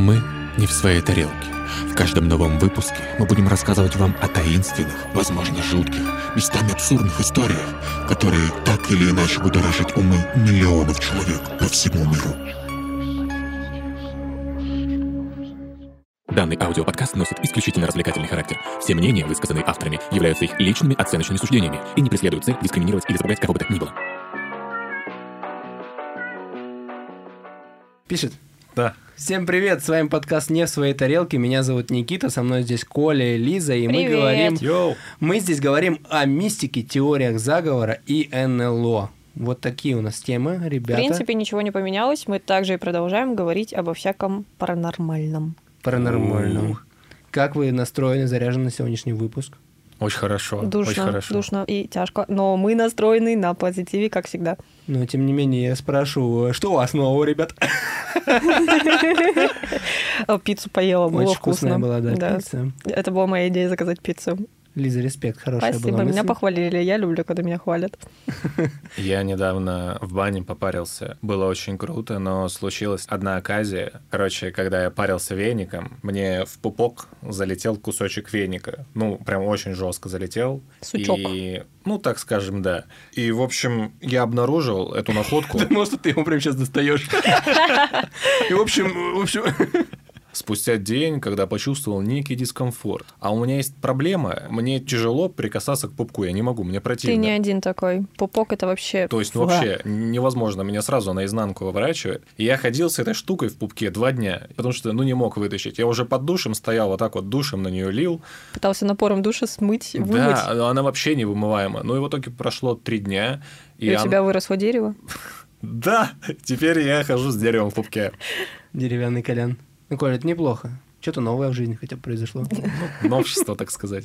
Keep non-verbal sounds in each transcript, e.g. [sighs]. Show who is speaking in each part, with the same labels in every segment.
Speaker 1: Мы не в своей тарелке. В каждом новом выпуске мы будем рассказывать вам о таинственных, возможно, жутких, местами абсурдных историях, которые так или иначе будоражат умы миллионов человек по всему миру. Данный аудиоподкаст носит исключительно развлекательный характер. Все мнения, высказанные авторами, являются их личными оценочными суждениями и не преследуют цель дискриминировать или запугать кого бы то ни было.
Speaker 2: Пишет.
Speaker 3: Да.
Speaker 2: Всем привет, с вами подкаст «Не в своей тарелке». Меня зовут Никита, со мной здесь Коля и Лиза, и мы
Speaker 4: Привет.
Speaker 2: говорим...
Speaker 3: Йоу.
Speaker 2: Мы здесь говорим о мистике, теориях заговора и НЛО. Вот такие у нас темы,
Speaker 4: В
Speaker 2: ребята.
Speaker 4: принципе, ничего не поменялось. Мы также и продолжаем говорить обо всяком паранормальном.
Speaker 2: Паранормальном. Как вы настроены, заряжены на сегодняшний выпуск?
Speaker 3: Очень хорошо. очень
Speaker 4: Душно,
Speaker 3: хорошо.
Speaker 4: душно и тяжко. Но мы настроены на позитиве, как всегда.
Speaker 2: Но, тем не менее, я спрошу, что у вас нового, ребят? [laughs]
Speaker 4: Пиццу поела, было
Speaker 2: Очень
Speaker 4: вкусно.
Speaker 2: вкусная была, да, пицца.
Speaker 4: Это была моя идея заказать пиццу.
Speaker 2: Лиза, респект, хорошая
Speaker 4: Спасибо,
Speaker 2: была
Speaker 4: меня
Speaker 2: мысль.
Speaker 4: похвалили. Я люблю, когда меня хвалят. [laughs]
Speaker 3: Я недавно в бане попарился. Было очень круто, но случилась одна оказия. Короче, когда я парился веником, мне в пупок залетел кусочек веника. Ну, прям очень жестко залетел.
Speaker 4: Сучок.
Speaker 3: И, ну, так скажем, да. И, в общем, я обнаружил эту находку. [laughs]
Speaker 2: Думал, что ты его прямо сейчас достаешь. [laughs] И, в общем, в общем...
Speaker 3: спустя день, когда почувствовал некий дискомфорт. А у меня есть проблема, мне тяжело прикасаться к пупку, я не могу, мне противно.
Speaker 4: Ты не один такой. Пупок это вообще...
Speaker 3: То есть, ну, вообще невозможно, меня сразу наизнанку выворачивает. И я ходил с этой штукой в пупке два дня, потому что, ну, не мог вытащить. Я уже под душем стоял, вот так вот душем на нее лил.
Speaker 4: Пытался напором душа смыть, вымыть.
Speaker 3: Да, но она вообще не вымываема. Ну, и в итоге прошло три дня.
Speaker 4: И у
Speaker 3: он-
Speaker 4: тебя выросло дерево. [laughs]
Speaker 3: Да, теперь я хожу с деревом в пупке.
Speaker 2: Деревянный колян. Ну, Коля, это неплохо. Что-то новое в жизни хотя бы произошло.
Speaker 3: Новшество, так сказать.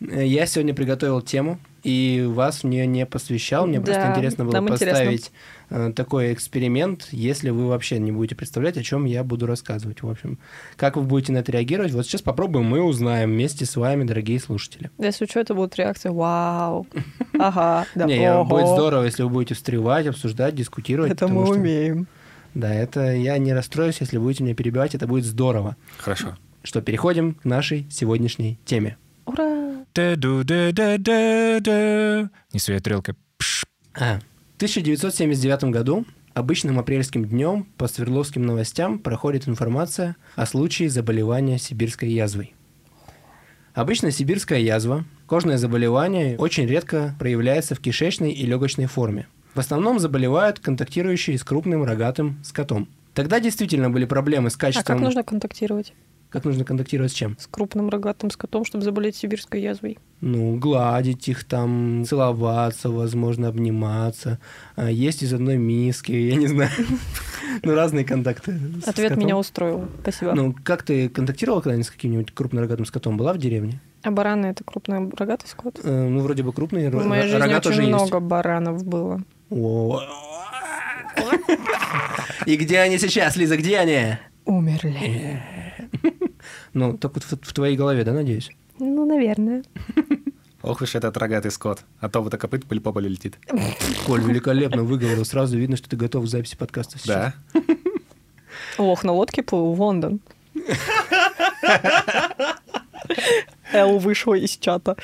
Speaker 2: Я сегодня приготовил тему, и вас в нее не посвящал. Мне просто
Speaker 4: Да,
Speaker 2: интересно было
Speaker 4: нам интересно.
Speaker 2: поставить э, такой эксперимент, если вы вообще не будете представлять, о чем я буду рассказывать. В общем, как вы будете на это реагировать? Вот сейчас попробуем, мы узнаем вместе с вами, дорогие слушатели.
Speaker 4: Если что, это будет реакция «Вау!» Ага, да, [laughs]
Speaker 2: не, будет здорово, если вы будете встревать, обсуждать, дискутировать.
Speaker 4: Это мы
Speaker 2: что-
Speaker 4: умеем.
Speaker 2: Да, это я не расстроюсь, если будете меня перебивать, это будет здорово.
Speaker 3: Хорошо.
Speaker 2: Что, переходим к нашей сегодняшней теме.
Speaker 4: Ура!
Speaker 5: Не своей тарелкой. Пш.
Speaker 2: А, в 1979 году обычным апрельским днем по Свердловским новостям проходит информация о случае заболевания сибирской язвой. Обычно сибирская язва, кожное заболевание, очень редко проявляется в кишечной и легочной форме. В основном заболевают контактирующие с крупным рогатым скотом. Тогда действительно были проблемы с
Speaker 4: А
Speaker 2: качеством...
Speaker 4: как нужно контактировать
Speaker 2: Как нужно контактировать с чем?
Speaker 4: с крупным рогатым скотом, чтобы заболеть сибирской язвой?
Speaker 2: Ну, гладить их там, целоваться, возможно, обниматься, а, есть из одной миски, я не знаю. [laughs] Ну, разные контакты.
Speaker 4: Ответ меня устроил. Спасибо.
Speaker 2: Ну, как ты контактировал когда-нибудь с каким-нибудь крупнорогатым скотом? Была в деревне?
Speaker 4: А бараны это крупный рогатый скот?
Speaker 2: Э, Ну, вроде бы крупный,
Speaker 4: В моей жизни очень много баранов было.
Speaker 2: И где они сейчас, Лиза, где они?
Speaker 4: Умерли.
Speaker 2: Ну, так вот в твоей голове, да, надеюсь?
Speaker 4: Ну, наверное.
Speaker 3: Ох уж этот рогатый скот. А то вот копыт пыль по полю летит.
Speaker 2: Коль, великолепно выговорил. Сразу видно, что ты готов к записи подкаста сейчас.
Speaker 3: Да.
Speaker 4: Лох на лодке плыл в Лондон. Эл вышла из чата.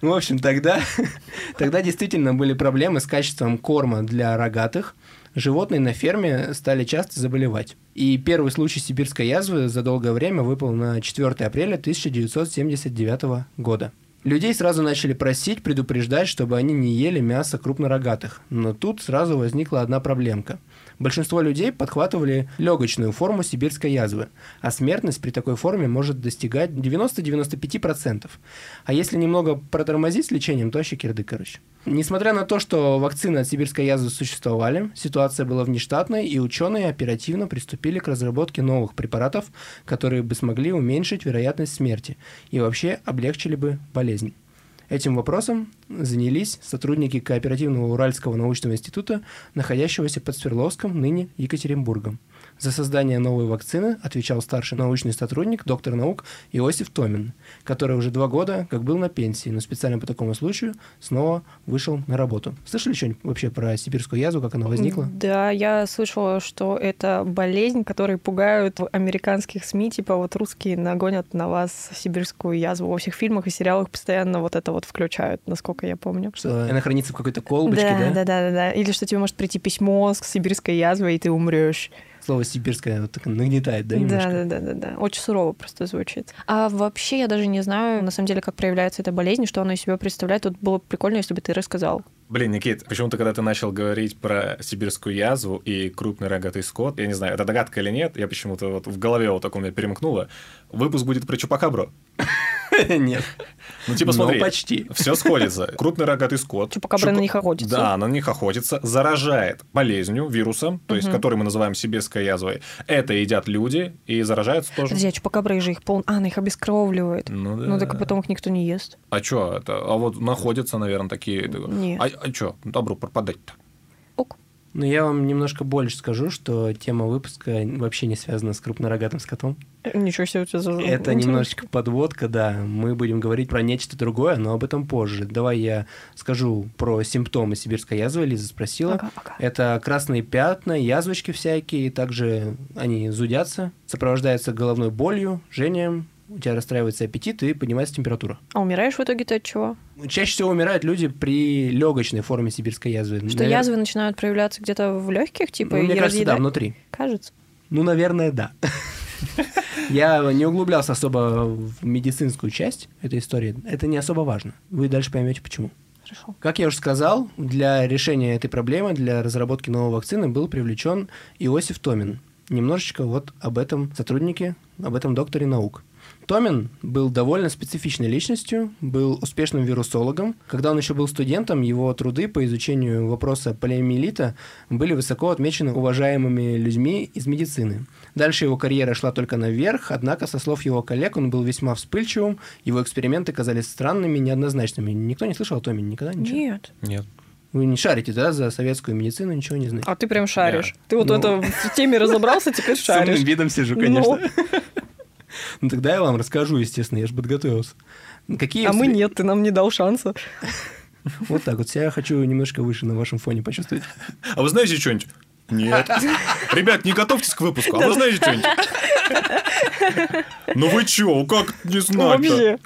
Speaker 2: В общем, тогда, [laughs] тогда действительно были проблемы с качеством корма для рогатых. Животные на ферме стали часто заболевать. И первый случай сибирской язвы за долгое время выпал на 4 апреля 1979 года. Людей сразу начали просить, предупреждать, чтобы они не ели мясо крупнорогатых. Но тут сразу возникла одна проблемка. Большинство людей подхватывали легочную форму сибирской язвы, а смертность при такой форме может достигать 90-95%. А если немного протормозить с лечением, то вообще кирдык, короче. Несмотря на то, что вакцины от сибирской язвы существовали, ситуация была внештатной, и ученые оперативно приступили к разработке новых препаратов, которые бы смогли уменьшить вероятность смерти и вообще облегчили бы болезнь. Этим вопросом занялись сотрудники кооперативного Уральского научного института, находящегося под Свердловском, ныне Екатеринбургом. За создание новой вакцины отвечал старший научный сотрудник, доктор наук Иосиф Томин, который уже два года как был на пенсии, но специально по такому случаю снова вышел на работу. Слышали что-нибудь вообще про сибирскую язву, как она возникла?
Speaker 4: Да, я слышала, что это болезнь, которая пугают в американских СМИ, типа вот русские нагонят на вас сибирскую язву. Во всех фильмах и сериалах постоянно вот это вот включают, насколько я помню.
Speaker 2: Что она хранится в какой-то колбочке,
Speaker 4: да?
Speaker 2: да,
Speaker 4: да, да, да. Или что тебе может прийти письмо с сибирской язвой, и ты умрешь.
Speaker 2: Слово сибирское вот так нагнетает, да,
Speaker 4: Да,
Speaker 2: немножко?
Speaker 4: да, да, да, да. Очень сурово просто звучит. А вообще я даже не знаю, на самом деле, как проявляется эта болезнь, что она из себя представляет. Тут было бы прикольно, если бы ты рассказал.
Speaker 3: Блин, Никит, почему-то, когда ты начал говорить про сибирскую язву и крупный рогатый скот, я не знаю, это догадка или нет, я почему-то вот в голове вот так у меня перемкнуло. Выпуск будет про Чупакабру. [laughs]
Speaker 2: Нет.
Speaker 3: Ну, типа,
Speaker 2: Ну,
Speaker 3: смотри,
Speaker 2: почти.
Speaker 3: все сходится. Крупный рогатый скот. [laughs]
Speaker 4: Чупакабра
Speaker 3: Чупа-
Speaker 4: на них охотится.
Speaker 3: Да, на них охотится, заражает болезнью, вирусом, то есть, который мы называем сибирской язвой. Это едят люди и заражаются тоже.
Speaker 4: Подожди, а чупакабры же их пол... А, она их обескровливает.
Speaker 3: Ну да.
Speaker 4: Ну так и потом их никто не ест.
Speaker 3: А что это? А вот находятся, наверное, такие.
Speaker 4: Нет.
Speaker 3: А, а что? Добро пропадать-то.
Speaker 4: Ок.
Speaker 2: Но я вам немножко больше скажу, что тема выпуска вообще не связана с крупнорогатым скотом.
Speaker 4: Э, Ничего себе у тебя за...
Speaker 2: Это немножечко подводка, да. Мы будем говорить про нечто другое, но об этом позже. Давай я скажу про симптомы сибирской язвы. Лиза спросила.
Speaker 4: Ага, ага.
Speaker 2: Это красные пятна, язвочки всякие, также они зудятся, сопровождаются головной болью, жжением, у тебя расстраивается аппетит и поднимается температура.
Speaker 4: А умираешь в итоге ты от чего?
Speaker 2: Чаще всего умирают люди при легочной форме сибирской язвы.
Speaker 4: Что
Speaker 2: Навер-
Speaker 4: язвы начинают проявляться где-то в легких, типа,
Speaker 2: Ну, мне кажется, да,
Speaker 4: разъедать?
Speaker 2: внутри.
Speaker 4: Кажется.
Speaker 2: Ну, наверное, да. [laughs] Я не углублялся особо в медицинскую часть этой истории. Это не особо важно. Вы дальше поймете, почему.
Speaker 4: Хорошо.
Speaker 2: Как я уже сказал, для решения этой проблемы, для разработки новой вакцины был привлечен Иосиф Томин. Немножечко вот об этом сотруднике, об этом докторе наук. Томин был довольно специфичной личностью, был успешным вирусологом. Когда он еще был студентом, его труды по изучению вопроса полиомиелита были высоко отмечены уважаемыми людьми из медицины. Дальше его карьера шла только наверх, однако, со слов его коллег, он был весьма вспыльчивым, его эксперименты казались странными, неоднозначными. Никто не слышал о Томине никогда? Ничего?
Speaker 4: Нет.
Speaker 3: Нет.
Speaker 2: Вы не шарите, да, за советскую медицину, ничего не знаете.
Speaker 4: А ты прям шаришь.
Speaker 3: Да.
Speaker 4: Ты вот
Speaker 2: Ну.
Speaker 4: это в теме разобрался, теперь
Speaker 2: С умным
Speaker 4: шаришь.
Speaker 2: видом сижу, конечно. Ну тогда я вам расскажу, естественно, я же подготовился. Какие
Speaker 4: А мы нет, ты нам не дал шанса.
Speaker 2: Вот так вот. Себя я хочу немножко выше на вашем фоне почувствовать.
Speaker 3: А вы знаете что-нибудь? Нет. Ребят, не готовьтесь к выпуску. А вы знаете что-нибудь? Ну вы чё, как не
Speaker 4: Ну,
Speaker 3: знать
Speaker 4: вообще.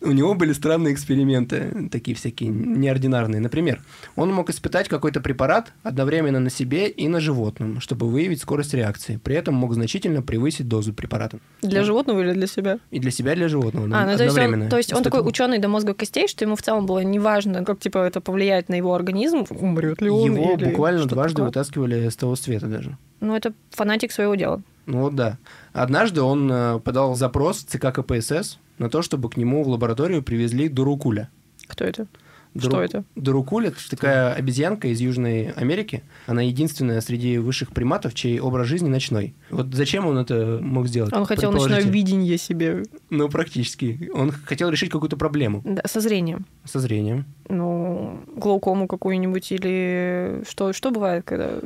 Speaker 2: У него были странные эксперименты, такие всякие неординарные. Например, он мог испытать какой-то препарат одновременно на себе и на животном, чтобы выявить скорость реакции. При этом мог значительно превысить дозу препарата.
Speaker 4: Для животного или для себя?
Speaker 2: И для себя, и для животного.
Speaker 4: А, ну то есть он, то есть он такой ученый до мозга костей, что ему в целом было неважно, как типа это повлияет на его организм, умрет ли он
Speaker 2: Его
Speaker 4: или
Speaker 2: буквально дважды
Speaker 4: такое.
Speaker 2: вытаскивали с того света даже.
Speaker 4: Ну это фанатик своего дела.
Speaker 2: Ну вот да. Однажды он э, подал запрос в ЦК КПСС на то, чтобы к нему в лабораторию привезли дурукуля.
Speaker 4: Кто это?
Speaker 2: Дуру-
Speaker 4: Что это?
Speaker 2: Дурукуль – это такая обезьянка из Южной Америки. Она единственная среди высших приматов, чей образ жизни ночной. Вот зачем он это мог сделать?
Speaker 4: Он хотел ночное видение себе
Speaker 2: Ну, практически. Он хотел решить какую-то проблему
Speaker 4: да, со зрением.
Speaker 2: со зрением.
Speaker 4: Ну, глаукому какую-нибудь или что, что бывает, когда...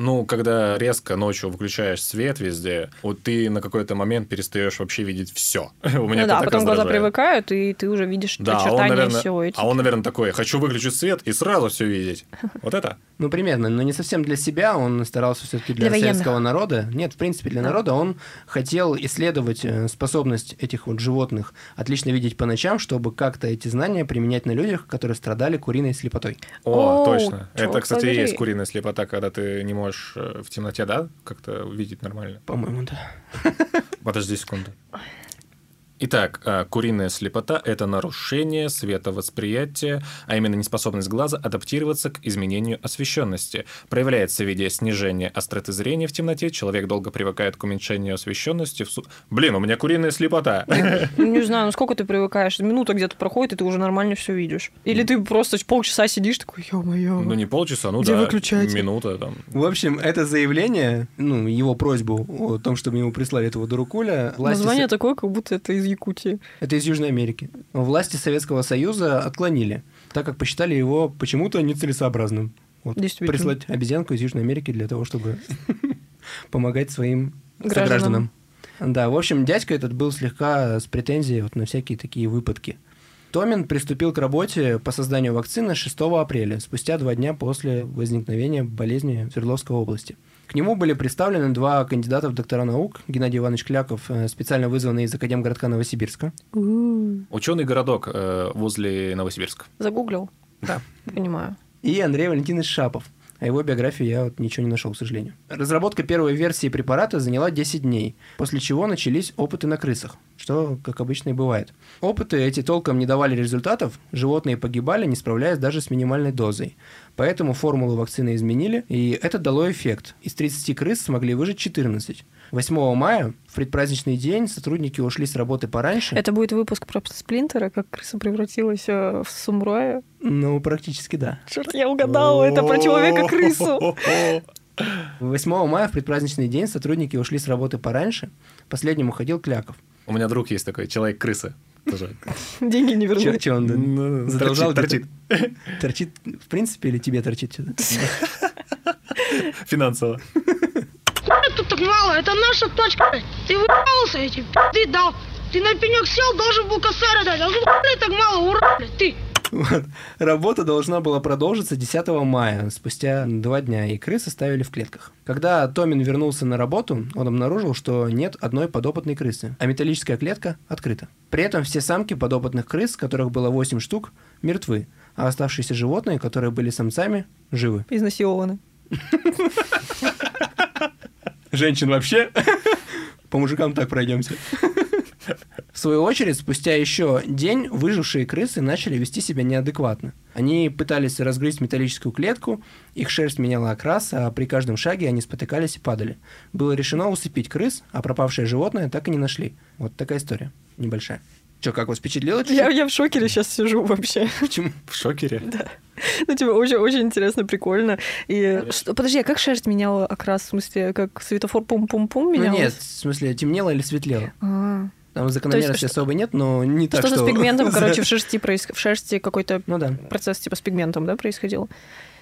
Speaker 3: Ну, когда резко ночью выключаешь свет везде, вот ты на какой-то момент перестаешь вообще видеть все. [laughs] У меня
Speaker 4: ну да,
Speaker 3: так
Speaker 4: потом глаза
Speaker 3: раздражает.
Speaker 4: привыкают, и ты уже видишь
Speaker 3: Да, а он,
Speaker 4: очертания
Speaker 3: наверное,
Speaker 4: всего.
Speaker 3: а он, наверное, такой, хочу выключить свет и сразу все видеть. [laughs] Вот это?
Speaker 2: Ну, примерно, но не совсем для себя, он старался все-таки для,
Speaker 4: Для военных.
Speaker 2: советского народа. Нет, в принципе, для
Speaker 4: Да.
Speaker 2: народа он хотел исследовать э, способность этих вот животных отлично видеть по ночам, чтобы как-то эти знания применять на людях, которые страдали куриной слепотой.
Speaker 3: О,
Speaker 4: О,
Speaker 3: точно. Это, кстати, и
Speaker 4: побери.
Speaker 3: есть куриная слепота, когда ты не можешь э, в темноте, да, как-то видеть нормально.
Speaker 2: По-моему, да.
Speaker 3: Подожди секунду. Итак, а, куриная слепота – это нарушение световосприятия, а именно неспособность глаза адаптироваться к изменению освещенности. Проявляется в виде снижения остроты зрения в темноте, человек долго привыкает к уменьшению освещенности. В су- Блин, у меня куриная слепота.
Speaker 4: Ну, не знаю, ну [laughs] сколько ты привыкаешь? Минута где-то проходит, и ты уже нормально все видишь. Или ты просто полчаса сидишь такой, ё-моё.
Speaker 3: Ну, не полчаса, ну
Speaker 4: Где
Speaker 3: да,
Speaker 4: выключатель?
Speaker 3: минута там.
Speaker 2: В общем, это заявление, ну, его просьбу о том, чтобы ему прислали этого дуракуля,
Speaker 4: Название такое, как будто это из Якутии.
Speaker 2: это из Южной Америки, власти Советского Союза отклонили, так как посчитали его почему-то нецелесообразным. Вот, прислать обезьянку из Южной Америки для того, чтобы [laughs] помогать своим
Speaker 4: Гражданам.
Speaker 2: согражданам. Да, в общем, дядька этот был слегка с претензией вот на всякие такие выпадки. Томин приступил к работе по созданию вакцины 6 апреля, спустя два дня после возникновения болезни в Свердловской области. К нему были представлены два кандидата в доктора наук. Геннадий Иванович Кляков, э, специально вызванный из Академгородка Новосибирска.
Speaker 3: Ученый городок э, возле Новосибирска.
Speaker 4: Загуглил.
Speaker 2: Да.
Speaker 4: Понимаю.
Speaker 2: И Андрей Валентинович Шапов. О его биографии я вот ничего не нашел, к сожалению. Разработка первой версии препарата заняла 10 дней, после чего начались опыты на крысах, что, как обычно, и бывает. Опыты эти толком не давали результатов, животные погибали, не справляясь даже с минимальной дозой. Поэтому формулу вакцины изменили, и это дало эффект. Из 30 крыс смогли выжить 14. 8 мая, в предпраздничный день, сотрудники ушли с работы пораньше.
Speaker 4: Это будет выпуск про Сплинтера, как крыса превратилась э, в самурая.
Speaker 2: Ну, практически да.
Speaker 4: Черт, я угадала, это про человека-крысу.
Speaker 2: 8 [laughs] мая, в предпраздничный день, сотрудники ушли с работы пораньше. Последним уходил Кляков.
Speaker 3: У меня друг есть такой, человек-крыса. [laughs]
Speaker 4: Деньги не вернули.
Speaker 2: че он
Speaker 3: Ну,
Speaker 2: задолжал
Speaker 3: торчит?
Speaker 2: Торчит, в принципе, или тебе торчит что-то? [laughs]
Speaker 3: Финансово.
Speaker 6: Тут так мало, это наша точка. Ты выебался этим, ты дал. Ты на пенек сел, должен был косарь дать. А тут хули так мало, ура, блядь, ты.
Speaker 2: Вот. Работа должна была продолжиться 10 мая, спустя два дня, и крысы ставили в клетках. Когда Томин вернулся на работу, он обнаружил, что нет одной подопытной крысы, а металлическая клетка открыта. При этом все самки подопытных крыс, которых было 8 штук, мертвы, а оставшиеся животные, которые были самцами, живы.
Speaker 4: Изнасилованы. [laughs]
Speaker 2: Женщин вообще? [laughs] По мужикам так пройдемся. В свою очередь, спустя еще день выжившие крысы начали вести себя неадекватно. Они пытались разгрызть металлическую клетку, их шерсть меняла окрас, а при каждом шаге они спотыкались и падали. Было решено усыпить крыс, а пропавшее животное так и не нашли. Вот такая история. Небольшая. Че, как вас впечатлило?
Speaker 4: Я, я в шокере сейчас сижу вообще.
Speaker 2: Почему?
Speaker 3: В шокере. [laughs]
Speaker 4: Ну, типа, очень, очень интересно, прикольно. И что, подожди, а как шерсть меняла окрас? В смысле, как светофор пум-пум-пум
Speaker 2: Ну
Speaker 4: менялась?
Speaker 2: нет, в смысле, темнело или светлело?
Speaker 4: А,
Speaker 2: Там закономерности
Speaker 4: что-
Speaker 2: особо нет, но не так,
Speaker 4: Что-то
Speaker 2: что...
Speaker 4: с пигментом, [laughs] короче, в шерсти, проис- в шерсти какой-то
Speaker 2: Ну да,
Speaker 4: процесс типа с пигментом, да, происходил?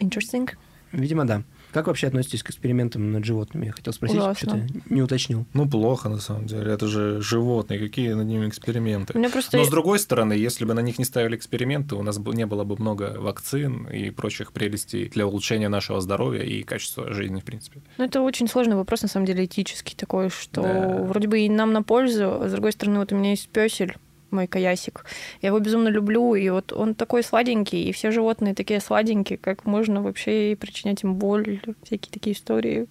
Speaker 4: Interesting.
Speaker 2: видимо, да. Как вообще относитесь к экспериментам над животными? Я хотел спросить,
Speaker 4: Ужасно.
Speaker 2: что-то не уточнил.
Speaker 3: Ну, плохо, на самом деле. Это же животные. Какие над ними эксперименты?
Speaker 4: Просто...
Speaker 3: Но с другой стороны, если бы на них не ставили эксперименты, у нас бы не было бы много вакцин и прочих прелестей для улучшения нашего здоровья и качества жизни, в принципе.
Speaker 4: Ну, это очень сложный вопрос, на самом деле, этический такой, что
Speaker 3: Да.
Speaker 4: вроде бы и нам на пользу, а с другой стороны, вот у меня есть песель, мой каясик. Я его безумно люблю, и вот он такой сладенький, и все животные такие сладенькие, как можно вообще причинять им боль, всякие такие истории.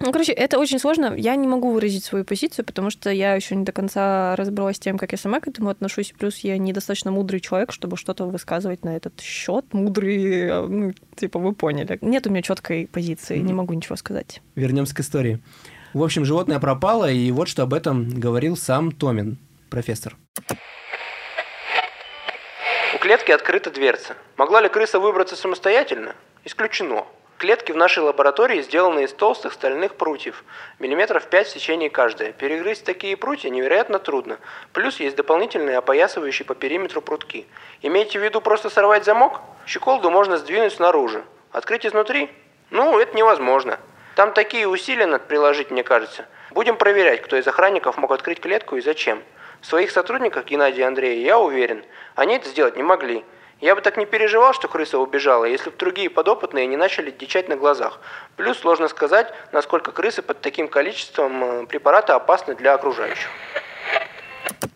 Speaker 4: Ну, короче, это очень сложно. Я не могу выразить свою позицию, потому что я еще не до конца разобралась с тем, как я сама к этому отношусь. Плюс я недостаточно мудрый человек, чтобы что-то высказывать на этот счет. Мудрый, э, ну, типа, вы поняли. Нет у меня четкой позиции, не могу ничего сказать.
Speaker 2: Вернемся к истории. В общем, животное пропало, и вот что об этом говорил сам Томин, профессор. У клетки открыта дверца. Могла ли крыса выбраться самостоятельно? Исключено. Клетки в нашей лаборатории сделаны из толстых стальных прутьев, миллиметров 5 в сечении каждая. Перегрызть такие прутья невероятно трудно. Плюс есть дополнительные опоясывающие по периметру прутки. Имейте в виду просто сорвать замок? Щеколду можно сдвинуть снаружи. Открыть изнутри? Ну, это невозможно. Там такие усилия надо приложить, мне кажется. Будем проверять, кто из охранников мог открыть клетку и зачем. В своих сотрудниках Геннадия и Андрея я уверен, они это сделать не могли. Я бы так не переживал, что крыса убежала, если бы другие подопытные не начали дичать на глазах. Плюс сложно сказать, насколько крысы под таким количеством э, препарата опасны для окружающих.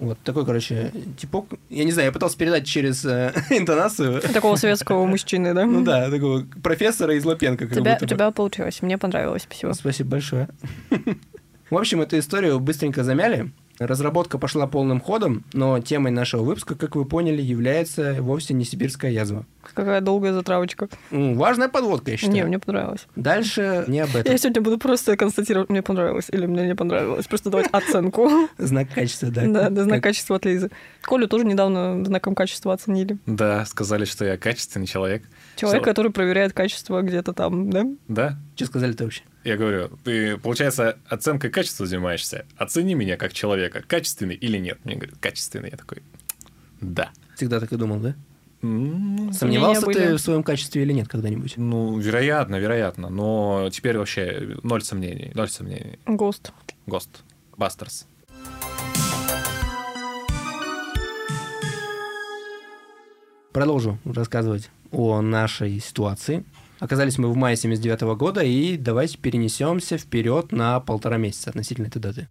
Speaker 2: Вот такой, короче, типок. Я не знаю, я пытался передать через э, [laughs] интонацию.
Speaker 4: Такого советского [laughs] мужчины, да?
Speaker 2: Ну да, такого профессора из Лапенко.
Speaker 4: У
Speaker 2: как
Speaker 4: тебя,
Speaker 2: будто
Speaker 4: у
Speaker 2: бы.
Speaker 4: тебя получилось. Мне понравилось. Спасибо.
Speaker 2: Спасибо большое. [laughs] В общем, эту историю быстренько замяли. Разработка пошла полным ходом, но темой нашего выпуска, как вы поняли, является вовсе не сибирская язва.
Speaker 4: Какая долгая затравочка.
Speaker 2: Важная подводка, я считаю.
Speaker 4: Не, мне понравилось.
Speaker 2: Дальше не об этом.
Speaker 4: Я сегодня буду просто констатировать, мне понравилось или мне не понравилось. Просто давать оценку.
Speaker 2: Знак качества, да.
Speaker 4: Да, да, знак
Speaker 2: Как-
Speaker 4: качества от Лизы. Колю тоже недавно знаком качества оценили.
Speaker 3: Да, сказали, что я качественный человек.
Speaker 4: Человек,
Speaker 3: Что?
Speaker 4: который проверяет качество где-то там, да?
Speaker 3: Да,
Speaker 2: Что сказали-то вообще?
Speaker 3: Я говорю, ты, получается, оценкой качества занимаешься. Оцени меня как человека, качественный или нет. Мне говорят, качественный. Я такой, да.
Speaker 2: Всегда так и думал, да? Сомневался
Speaker 4: были.
Speaker 2: ты в своем качестве или нет когда-нибудь?
Speaker 3: Ну, вероятно, вероятно. Но теперь вообще ноль сомнений. Ноль сомнений.
Speaker 4: Гост.
Speaker 3: Гост. Бастерс.
Speaker 2: Продолжу рассказывать о нашей ситуации. Оказались мы в мае 79 года, и давайте перенесемся вперед на полтора месяца относительно этой даты.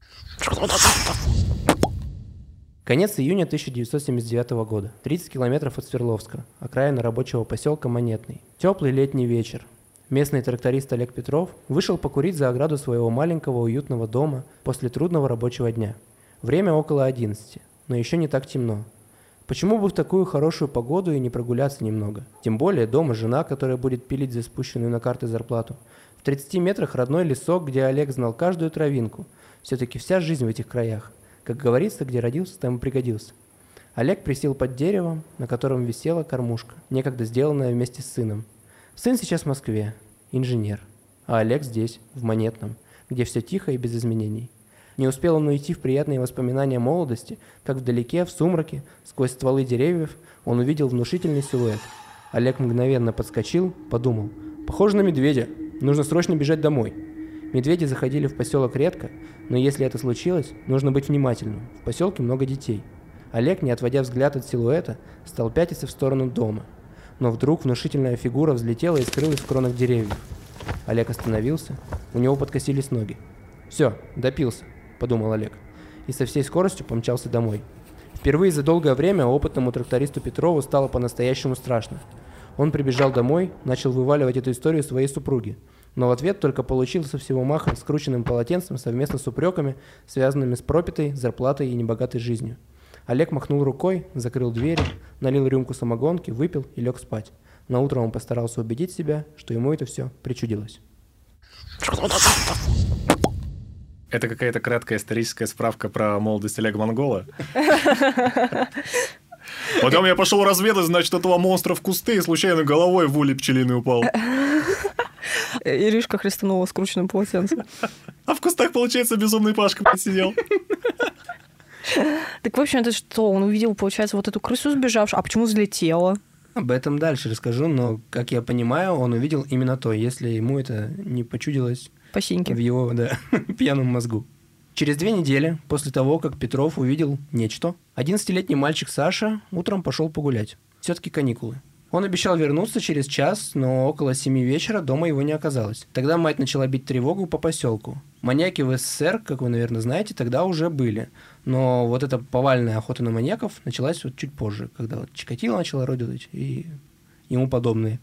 Speaker 2: Конец июня 1979 года. 30 километров от Свердловска, окраина рабочего поселка Монетный. Теплый летний вечер. Местный тракторист Олег Петров вышел покурить за ограду своего маленького уютного дома после трудного рабочего дня. Время около 11, но еще не так темно. Почему бы в такую хорошую погоду и не прогуляться немного? Тем более дома жена, которая будет пилить за спущенную на карты зарплату. В 30 метрах родной лесок, где Олег знал каждую травинку. Все-таки вся жизнь в этих краях. Как говорится, где родился, там и пригодился. Олег присел под деревом, на котором висела кормушка, некогда сделанная вместе с сыном. Сын сейчас в Москве, инженер, а Олег здесь, в Монетном, где все тихо и без изменений. Не успел он уйти в приятные воспоминания молодости, как вдалеке, в сумраке, сквозь стволы деревьев, он увидел внушительный силуэт. Олег мгновенно подскочил, подумал. «Похоже на медведя. Нужно срочно бежать домой». Медведи заходили в поселок редко, но если это случилось, нужно быть внимательным. В поселке много детей. Олег, не отводя взгляд от силуэта, стал пятиться в сторону дома. Но вдруг внушительная фигура взлетела и скрылась в кронах деревьев. Олег остановился, у него подкосились ноги. «Все, допился», — подумал Олег, и со всей скоростью помчался домой. Впервые за долгое время опытному трактористу Петрову стало по-настоящему страшно. Он прибежал домой, начал вываливать эту историю своей супруге, но в ответ только получил со всего маха скрученным полотенцем совместно с упреками, связанными с пропитой, зарплатой и небогатой жизнью. Олег махнул рукой, закрыл двери, налил рюмку самогонки, выпил и лег спать. На утро он постарался убедить себя, что ему это все причудилось.
Speaker 3: Это какая-то краткая историческая справка про молодость Олега Монгола. Потом я пошел разведать, значит, этого монстра в кусты и случайно головой в улей пчелиный упал.
Speaker 4: Иришка хлестанула скрученным полотенцем.
Speaker 3: А в кустах, получается, безумный Пашка сидел.
Speaker 4: Так, в общем, это что? Он увидел, получается, вот эту крысу сбежавшую. А почему взлетела?
Speaker 2: Об этом дальше расскажу, но, как я понимаю, он увидел именно то, если ему это не почудилось
Speaker 4: По
Speaker 2: в
Speaker 4: синьке.
Speaker 2: его да, [laughs] пьяном мозгу. Через две недели после того, как Петров увидел нечто, 11-летний мальчик Саша утром пошел погулять. Все-таки каникулы. Он обещал вернуться через час, но около семи вечера дома его не оказалось. Тогда мать начала бить тревогу по поселку. Маньяки в СССР, как вы, наверное, знаете, тогда уже были. Но вот эта повальная охота на маньяков началась вот чуть позже, когда вот Чикатило начал орудовать и ему подобные.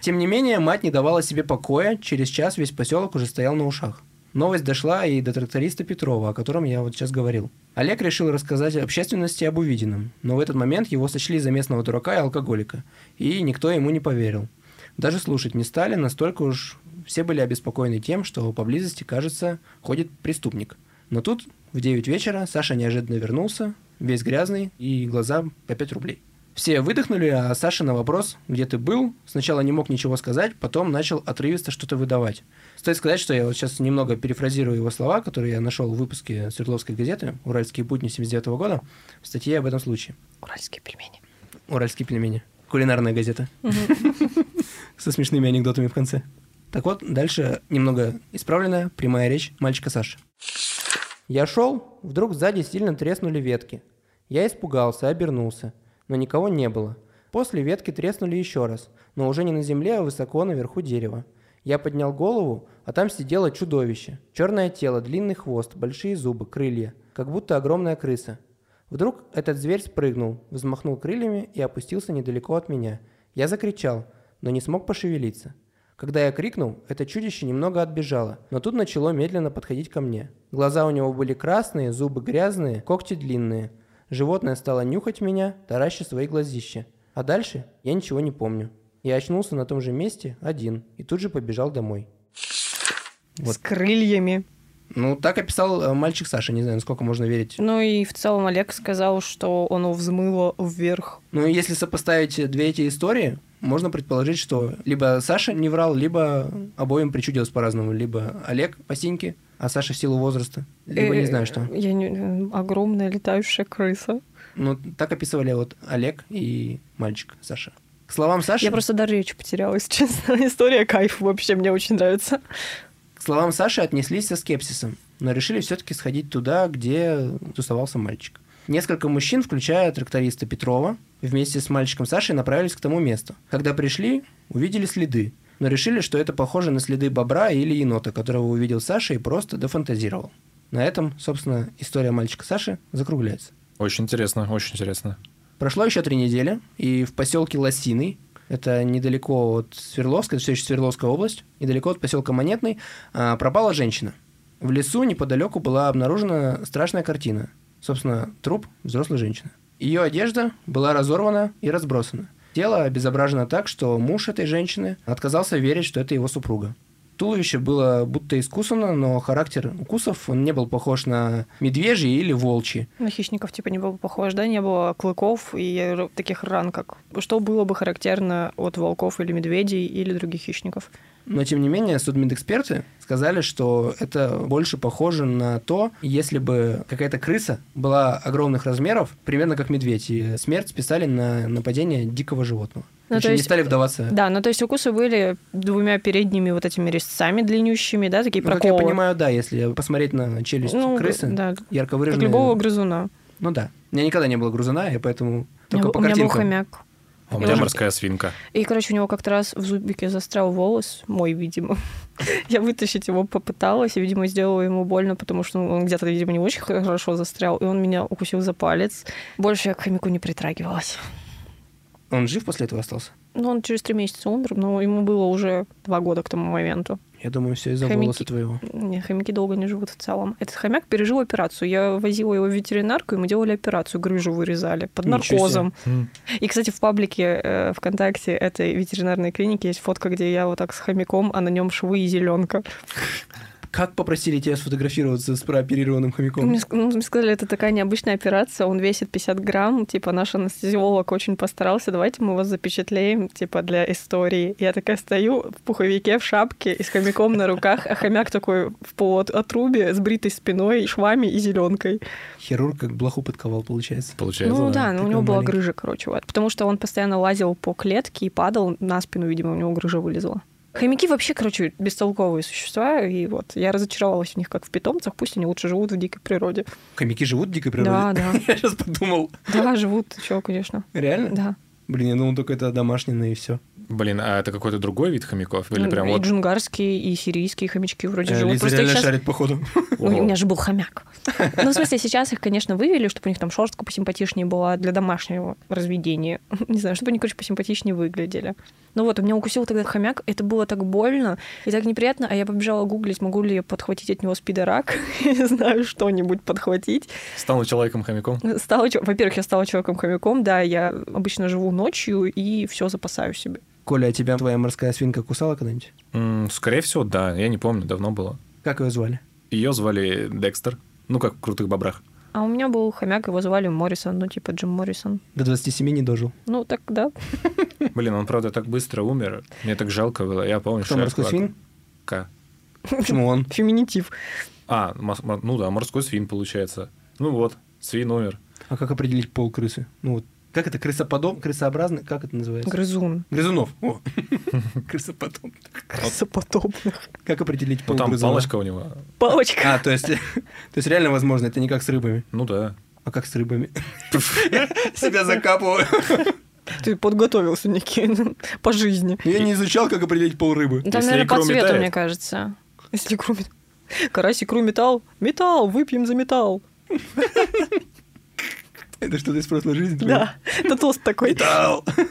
Speaker 2: Тем не менее, мать не давала себе покоя, через час весь поселок уже стоял на ушах. Новость дошла и до тракториста Петрова, о котором я вот сейчас говорил. Олег решил рассказать общественности об увиденном, но в этот момент его сочли за местного дурака и алкоголика, и никто ему не поверил. Даже слушать не стали, настолько уж все были обеспокоены тем, что поблизости, кажется, ходит преступник. Но тут в 9 вечера Саша неожиданно вернулся, весь грязный и глаза по 5 рублей. Все выдохнули, а Саша на вопрос, где ты был, сначала не мог ничего сказать, потом начал отрывисто что-то выдавать. Стоит сказать, что я вот сейчас немного перефразирую его слова, которые я нашел в выпуске Свердловской газеты «Уральские будни» 79 года, в статье об этом случае.
Speaker 4: Уральские пельмени.
Speaker 2: «Уральские пельмени». Кулинарная газета. Со смешными анекдотами в конце. Так вот, дальше немного исправленная прямая речь мальчика Саши. Я шел, вдруг сзади сильно треснули ветки. Я испугался, обернулся, но никого не было. После ветки треснули еще раз, но уже не на земле, а высоко наверху дерева. Я поднял голову, а там сидело чудовище. Черное тело, длинный хвост, большие зубы, крылья, как будто огромная крыса. Вдруг этот зверь спрыгнул, взмахнул крыльями и опустился недалеко от меня. Я закричал, но не смог пошевелиться. Когда я крикнул, это чудище немного отбежало, но тут начало медленно подходить ко мне. Глаза у него были красные, зубы грязные, когти длинные. Животное стало нюхать меня, тараща свои глазища. А дальше я ничего не помню. Я очнулся на том же месте, один, и тут же побежал домой.
Speaker 4: С крыльями.
Speaker 2: Ну, так описал э, мальчик Саша, не знаю, насколько можно верить.
Speaker 4: Ну и в целом Олег сказал, что оно взмыло вверх.
Speaker 2: Ну, если сопоставить две эти истории, можно предположить, что либо Саша не врал, либо обоим причудилось по-разному. Либо Олег по синьке, а Саша в силу возраста. Либо не
Speaker 4: Э,
Speaker 2: знаю что.
Speaker 4: Я не... Огромная летающая крыса.
Speaker 2: Ну, так описывали вот Олег и мальчик Саша. К словам Саши...
Speaker 4: Я просто даже речь потеряла, если [laughs] честно. История кайф вообще мне очень нравится.
Speaker 2: К словам Саши отнеслись со скепсисом, но решили все-таки сходить туда, где тусовался мальчик. Несколько мужчин, включая тракториста Петрова, вместе с мальчиком Сашей направились к тому месту. Когда пришли, увидели следы, но решили, что это похоже на следы бобра или енота, которого увидел Саша и просто дофантазировал. На этом, собственно, история мальчика Саши закругляется.
Speaker 3: Очень интересно, очень интересно.
Speaker 2: Прошло еще три недели, и в поселке Лосиный, это недалеко от Свердловска, это все еще Свердловская область, недалеко от поселка Монетный, а, пропала женщина. В лесу неподалеку была обнаружена страшная картина. Собственно, труп взрослой женщины. Ее одежда была разорвана и разбросана. Тело обезображено так, что муж этой женщины отказался верить, что это его супруга. Туловище было будто искусано, но характер укусов он не был похож на медвежий или волчий.
Speaker 4: На хищников типа не было похож, да? Не было клыков и таких ран, как... Что было бы характерно от волков или медведей или других хищников?
Speaker 2: Но, тем не менее, судмедэксперты сказали, что это больше похоже на то, если бы какая-то крыса была огромных размеров, примерно как медведь, и смерть списали на нападение дикого животного.
Speaker 4: Ну,
Speaker 2: Еще
Speaker 4: то
Speaker 2: не
Speaker 4: есть-
Speaker 2: стали вдаваться.
Speaker 4: Да, ну то есть укусы были двумя передними вот этими резцами длиннющими, да, такие
Speaker 2: Ну, как я
Speaker 4: проколы.
Speaker 2: понимаю, да, если посмотреть на челюсть
Speaker 4: Ну,
Speaker 2: крысы,
Speaker 4: да,
Speaker 2: ярко
Speaker 4: как
Speaker 2: выраженная.
Speaker 4: любого грызуна.
Speaker 2: Ну да. У меня никогда не было грузуна, и поэтому
Speaker 4: У
Speaker 2: только
Speaker 4: был-
Speaker 2: по
Speaker 4: у меня был
Speaker 2: картинкам.
Speaker 4: хомяк.
Speaker 3: А у меня
Speaker 4: уже-
Speaker 3: морская свинка.
Speaker 4: И, короче, у него как-то раз в зубике застрял волос, мой, видимо. [laughs] Я вытащить его попыталась, и, видимо, сделала ему больно, потому что он где-то, видимо, не очень хорошо застрял, и он меня укусил за палец. Больше я к хомяку не притрагивалась.
Speaker 2: Он жив после этого остался?
Speaker 4: Ну, он через три месяца умер, но ему было уже два года к тому моменту.
Speaker 2: Я думаю, все из-за
Speaker 4: Хомяки.
Speaker 2: волоса твоего.
Speaker 4: Не, хомяки долго не живут в целом. Этот хомяк пережил операцию. Я возила его в ветеринарку, и мы делали операцию, грыжу вырезали под наркозом. И, кстати, в паблике э, ВКонтакте этой ветеринарной клиники есть фотка, где я вот так с хомяком, а на нем швы и зеленка.
Speaker 2: Как попросили тебя сфотографироваться с прооперированным хомяком?
Speaker 4: Мне, ну, мне сказали, это такая необычная операция, он весит 50 грамм, типа наш анестезиолог очень постарался, давайте мы вас запечатлеем, типа для истории. Я такая стою в пуховике, в шапке и с хомяком на руках, а хомяк такой в полуотрубе с бритой спиной, швами и зеленкой.
Speaker 2: Хирург как блоху подковал, получается.
Speaker 3: Получается,
Speaker 4: ну
Speaker 3: да.
Speaker 4: да, но у него была грыжа, короче, вот. Потому что он постоянно лазил по клетке и падал на спину, видимо, у него грыжа вылезла. Хомяки вообще, короче, бестолковые существа, и вот я разочаровалась в них как в питомцах, пусть они лучше живут в дикой природе.
Speaker 2: Хомяки живут в дикой природе?
Speaker 4: Да, да. [laughs]
Speaker 2: Я сейчас подумал.
Speaker 4: Да, живут, чего, конечно.
Speaker 2: Реально?
Speaker 4: Да.
Speaker 2: Блин, я думал, только это домашние и все.
Speaker 3: Блин, а это какой-то другой вид хомяков? Или прям
Speaker 4: и
Speaker 3: вот...
Speaker 4: джунгарские, и сирийские хомячки вроде
Speaker 2: Э,
Speaker 4: живут.
Speaker 2: Лиза реально
Speaker 4: щас-
Speaker 2: шарит, походу.
Speaker 4: У меня же был хомяк. Ну, в смысле, сейчас их, конечно, вывели, чтобы у них там шерстка посимпатичнее была для домашнего разведения. [laughs] Не знаю, чтобы они, короче, посимпатичнее выглядели. Ну вот, у меня укусил тогда хомяк, это было так больно и так неприятно, а я побежала гуглить, могу ли я подхватить от него спидорак, [laughs] не знаю, что-нибудь подхватить.
Speaker 3: Стану человеком-хомяком?
Speaker 4: Стала, во-первых, я стала человеком-хомяком, да, я обычно живу ночью и все запасаю себе.
Speaker 2: Коля, а тебя твоя морская свинка кусала когда-нибудь?
Speaker 3: М, Скорее всего, да. Я не помню, давно было.
Speaker 2: Как ее звали?
Speaker 3: Ее звали Декстер. Ну, как в «Крутых бобрах».
Speaker 4: А у меня был хомяк, его звали Моррисон, ну, типа Джим Моррисон.
Speaker 2: До 27 не дожил.
Speaker 4: Ну, так, да. [laughs]
Speaker 3: Блин, он, правда, так быстро умер. Мне так жалко было. Я помню,
Speaker 2: Кто,
Speaker 3: что
Speaker 2: морской свин?
Speaker 3: К.
Speaker 2: Почему он? [laughs]
Speaker 4: Феминитив.
Speaker 3: А, ну да, морской свин, получается. Ну вот, свин умер.
Speaker 2: А как определить пол крысы? Ну вот, как это, крысоподоб, крысообразный, как это называется?
Speaker 4: Грызун.
Speaker 2: Грызунов. О. [laughs]
Speaker 4: Крысоподобных.
Speaker 2: Как определить пол
Speaker 3: Ну там
Speaker 2: грызуна?
Speaker 3: палочка у него.
Speaker 4: Палочка.
Speaker 2: А, то есть, то есть реально возможно, это не как с рыбами.
Speaker 3: Ну да.
Speaker 2: А как с рыбами? [laughs] Себя закапываю.
Speaker 4: Ты подготовился, Никит, по жизни.
Speaker 2: Я не изучал, как определить пол рыбы.
Speaker 4: Там, наверное, по цвету, мне кажется. Если икру Карась икру металл. Металл, выпьем за металл. [laughs]
Speaker 2: Это что-то из прошлой жизни?
Speaker 4: Да, это тост такой.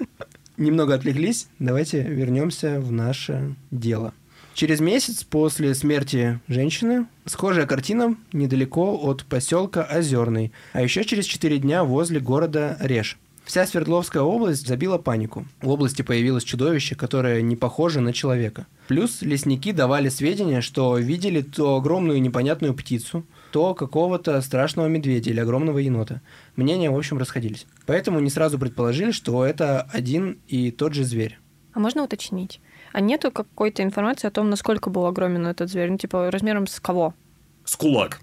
Speaker 4: [laughs]
Speaker 2: Немного отвлеклись, давайте вернемся в наше дело. Через месяц после смерти женщины схожая картина недалеко от поселка Озерный, а еще через 4 дня возле города Реж. Вся Свердловская область забила панику. В области появилось чудовище, которое не похоже на человека. Плюс лесники давали сведения, что видели то огромную непонятную птицу, то какого-то страшного медведя или огромного енота. Мнения, в общем, расходились. Поэтому не сразу предположили, что это один и тот же зверь.
Speaker 4: А можно уточнить? А нету какой-то информации о том, насколько был огромен этот зверь? Ну, типа, размером с кого?
Speaker 3: С кулак.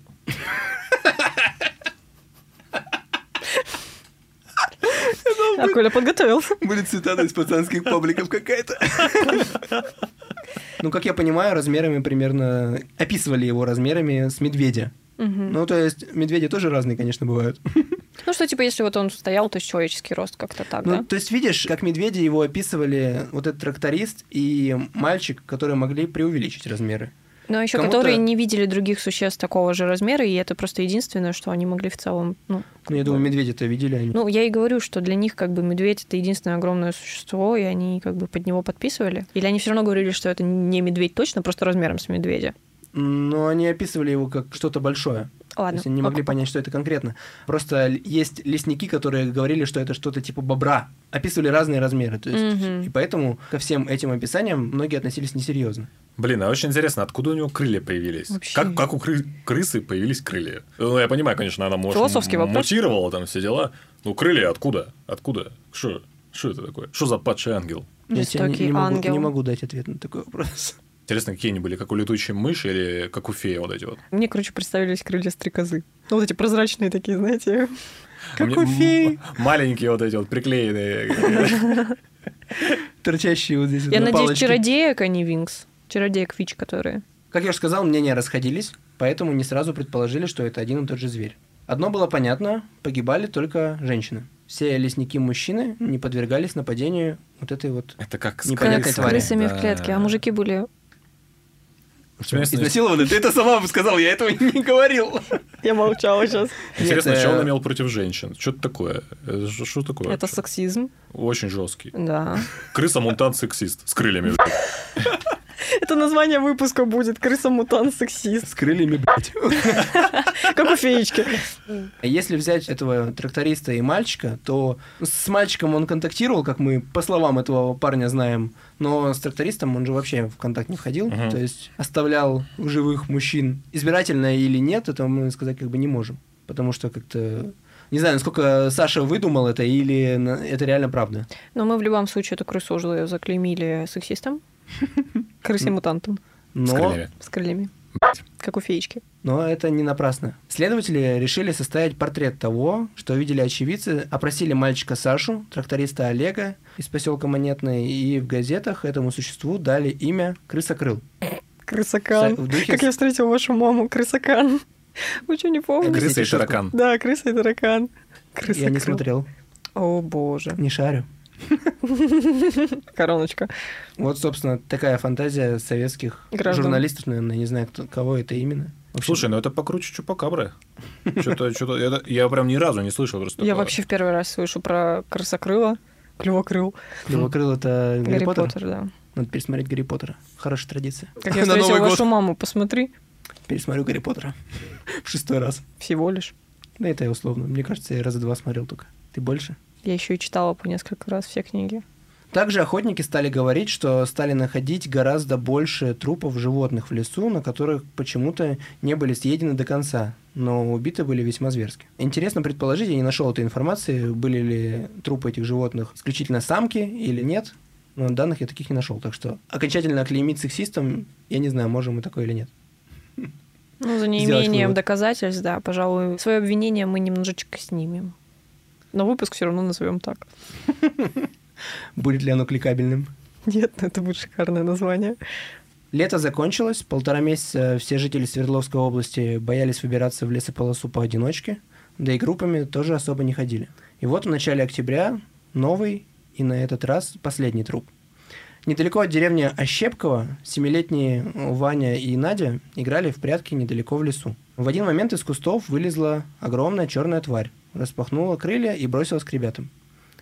Speaker 4: А Коля подготовился.
Speaker 2: Будет цитата из пацанских пабликов какая-то. Ну, как я понимаю, размерами примерно... Описывали его размерами с медведя. Ну, то есть, медведи тоже разные, конечно, бывают.
Speaker 4: Ну что, типа, если вот он стоял, то есть человеческий рост как-то так,
Speaker 2: Ну,
Speaker 4: да?
Speaker 2: то есть, видишь, как медведи его описывали вот этот тракторист и мальчик, которые могли преувеличить размеры.
Speaker 4: Но еще которые не видели других существ такого же размера, и это просто единственное, что они могли в целом, ну,
Speaker 2: Ну, я думаю, медведи-то видели они.
Speaker 4: Ну, я и говорю, что для них как бы медведь это единственное огромное существо, и они как бы под него подписывали. Или они все равно говорили, что это не медведь точно, просто размером с медведя.
Speaker 2: Но они описывали его как что-то большое. То
Speaker 4: Ладно.
Speaker 2: есть они не могли
Speaker 4: ок.
Speaker 2: понять, что это конкретно. Просто есть лесники, которые говорили, что это что-то типа бобра. Описывали разные размеры. То есть,
Speaker 4: Мгм.
Speaker 2: И поэтому ко всем этим описаниям многие относились несерьезно.
Speaker 3: Блин, а очень интересно, откуда у него крылья появились?
Speaker 4: Вообще.
Speaker 3: Как, как у кры- крысы появились крылья? Ну, я понимаю, конечно, она, может,
Speaker 4: Философский вопрос.
Speaker 3: мутировала там все дела. Ну, крылья откуда? Откуда? Что? Что это такое? Что за падший ангел?
Speaker 2: Я тебе не,
Speaker 4: Жестокий
Speaker 2: не могу,
Speaker 4: ангел.
Speaker 2: не могу дать ответ на такой вопрос.
Speaker 3: Интересно, какие они были? Как у летучей мыши или как у феи вот эти вот?
Speaker 4: Мне, короче, представились крылья стрекозы. Ну, вот эти прозрачные такие, знаете. Как
Speaker 3: Мне
Speaker 4: у феи.
Speaker 3: Маленькие вот эти вот приклеенные. [laughs]
Speaker 2: Торчащие вот здесь
Speaker 4: Я
Speaker 2: на
Speaker 4: надеюсь, чародеек, а не винкс. Чародеек Вич, которые.
Speaker 2: Как я уже сказал, мнения расходились, поэтому не сразу предположили, что это один и тот же зверь. Одно было понятно, погибали только женщины. Все лесники-мужчины не подвергались нападению вот этой вот...
Speaker 3: Это как с
Speaker 2: Непонятной
Speaker 4: Как с
Speaker 2: твари.
Speaker 4: крысами в
Speaker 3: Да.
Speaker 4: клетке. А мужики были...
Speaker 3: Смешно.
Speaker 2: Изнасилованы? Ты это сама сказал, я этого [laughs] не говорил.
Speaker 4: Я молчала [laughs] сейчас.
Speaker 3: Интересно,
Speaker 2: Нет,
Speaker 3: что он
Speaker 2: э,
Speaker 3: имел против женщин? Что это такое? Это что- что такое?
Speaker 4: Это сексизм.
Speaker 3: Очень жесткий.
Speaker 4: Да.
Speaker 3: Крыса-мутант-сексист с крыльями. [laughs] [laughs]
Speaker 4: Это название выпуска будет «Крыса-мутант-сексист».
Speaker 2: С крыльями, блядь.
Speaker 4: Как у феечки.
Speaker 2: Если взять этого тракториста и мальчика, то с мальчиком он контактировал, как мы по словам этого парня знаем, но с трактористом он же вообще в контакт не входил,
Speaker 3: Мгм.
Speaker 2: то есть оставлял живых мужчин. Избирательно или нет, это мы сказать как бы не можем, потому что как-то... Не знаю, насколько Саша выдумал это или это реально правда.
Speaker 4: Но мы в любом случае эту крысу уже заклеймили сексистом. [laughs] Крысой-мутантом.
Speaker 3: С
Speaker 2: Но,
Speaker 3: крыльями.
Speaker 4: С крыльями. Как у феечки.
Speaker 2: но это не напрасно. Следователи решили составить портрет того, что видели очевидцы, опросили мальчика Сашу, тракториста Олега из поселка Монетный, и в газетах этому существу дали имя Крысокрыл.
Speaker 4: Крысакан.
Speaker 2: В духе
Speaker 4: Как я встретил вашу маму. Крысакан. Вы [laughs] что, не помните?
Speaker 3: Крыса и таракан.
Speaker 4: Да, крыса и таракан.
Speaker 2: Я не
Speaker 4: Крысокрыл.
Speaker 2: смотрел,
Speaker 4: О, боже.
Speaker 2: не шарю. [laughs]
Speaker 4: Короночка.
Speaker 2: Вот, собственно, такая фантазия советских
Speaker 4: Граждан.
Speaker 2: журналистов, наверное, не знаю, кто, кого это именно. В общем,
Speaker 3: Слушай, ну это покруче Чупакабры. Что-то, что-то, это- я прям ни разу не слышал просто.
Speaker 4: Я
Speaker 3: такого.
Speaker 4: вообще в первый раз слышу про крысокрыла. Клювокрыл.
Speaker 2: Клювокрыл это Гарри,
Speaker 4: Гарри
Speaker 2: Поттер.
Speaker 4: Поттер, да.
Speaker 2: Надо пересмотреть Гарри Поттера. Хорошая традиция.
Speaker 4: Как я
Speaker 2: На
Speaker 4: встретил
Speaker 2: Новый год
Speaker 4: вашу маму, посмотри.
Speaker 2: пересмотрю Гарри Поттера. [laughs] В шестой раз.
Speaker 4: Всего лишь.
Speaker 2: Да это я условно. Мне кажется, я раза два смотрел только. Ты больше?
Speaker 4: Я еще и читала по несколько раз все книги.
Speaker 2: Также охотники стали говорить, что стали находить гораздо больше трупов животных в лесу, на которых почему-то не были съедены до конца, но убиты были весьма зверски. Интересно предположить, я не нашел этой информации, были ли трупы этих животных исключительно самки или нет, но данных я таких не нашел, так что окончательно оклеймить сексистом, я не знаю, можем мы такое или нет.
Speaker 4: Ну, за неимением доказательств, да, пожалуй, свое обвинение мы немножечко снимем. Но выпуск все равно назовем так. [laughs]
Speaker 2: Будет ли оно кликабельным?
Speaker 4: Нет, ну это будет шикарное название.
Speaker 2: Лето закончилось, полтора месяца все жители Свердловской области боялись выбираться в лесополосу поодиночке, да и группами тоже особо не ходили. И вот в начале октября новый и на этот раз последний труп. Недалеко от деревни Ощепково семилетние Ваня и Надя играли в прятки недалеко в лесу. В один момент из кустов вылезла огромная черная тварь, распахнула крылья и бросилась к ребятам.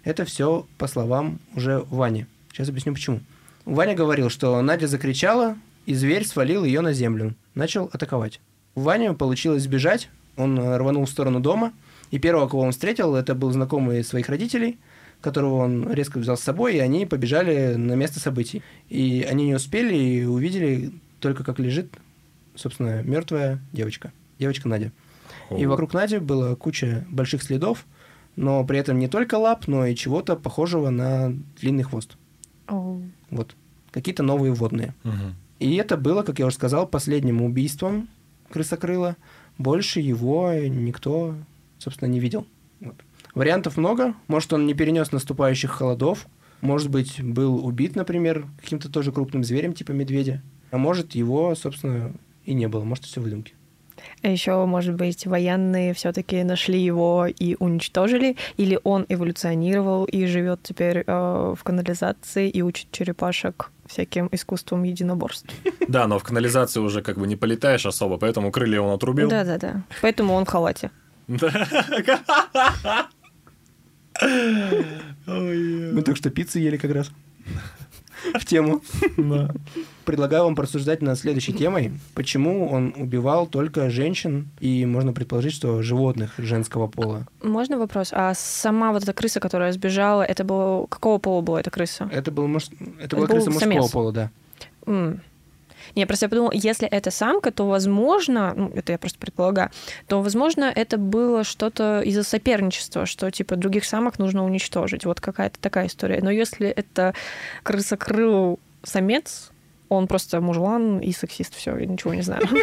Speaker 2: Это все по словам уже Вани. Сейчас объясню почему. Ваня говорил, что Надя закричала, и зверь свалил ее на землю. Начал атаковать. У Вани получилось сбежать, он э, рванул в сторону дома, и первого, кого он встретил, это был знакомый своих родителей, которого он резко взял с собой, и они побежали на место событий. И они не успели и увидели только, как лежит, собственно, мертвая девочка. Девочка Надя. И вокруг Нади было куча больших следов, но при этом не только лап, но и чего-то похожего на длинный хвост. Вот. Какие-то новые водные. И это было, как я уже сказал, последним убийством крысокрыла. Больше его никто, собственно, не видел. Вот. Вариантов много. Может, он не перенес наступающих холодов. Может быть, был убит, например, каким-то тоже крупным зверем, типа медведя. А может, его, собственно, и не было. Может, все выдумки.
Speaker 4: А еще, может быть, военные все-таки нашли его и уничтожили, или он эволюционировал и живет теперь э, в канализации и учит черепашек всяким искусством единоборств.
Speaker 3: Да, но в канализации уже как бы не полетаешь особо, поэтому крылья он отрубил.
Speaker 4: Да-да-да. Поэтому он в халате.
Speaker 2: Мы только что пиццы ели как раз. [laughs] В тему. Предлагаю вам порассуждать над следующей темой. Почему он убивал только женщин, и можно предположить, что животных женского пола.
Speaker 4: Можно вопрос? А сама вот эта крыса, которая сбежала, это было... Какого пола была эта крыса?
Speaker 2: Это, был муж... это была
Speaker 4: был
Speaker 2: крыса мужского
Speaker 4: самец.
Speaker 2: пола, да.
Speaker 4: М. Не, просто я подумала, если это самка, то, возможно, ну, это я просто предполагаю, то, возможно, это было что-то из-за соперничества, что, типа, других самок нужно уничтожить. Вот какая-то такая история. Но если это крысокрыл самец, он просто мужлан и сексист, все, я ничего не знаю. [laughs]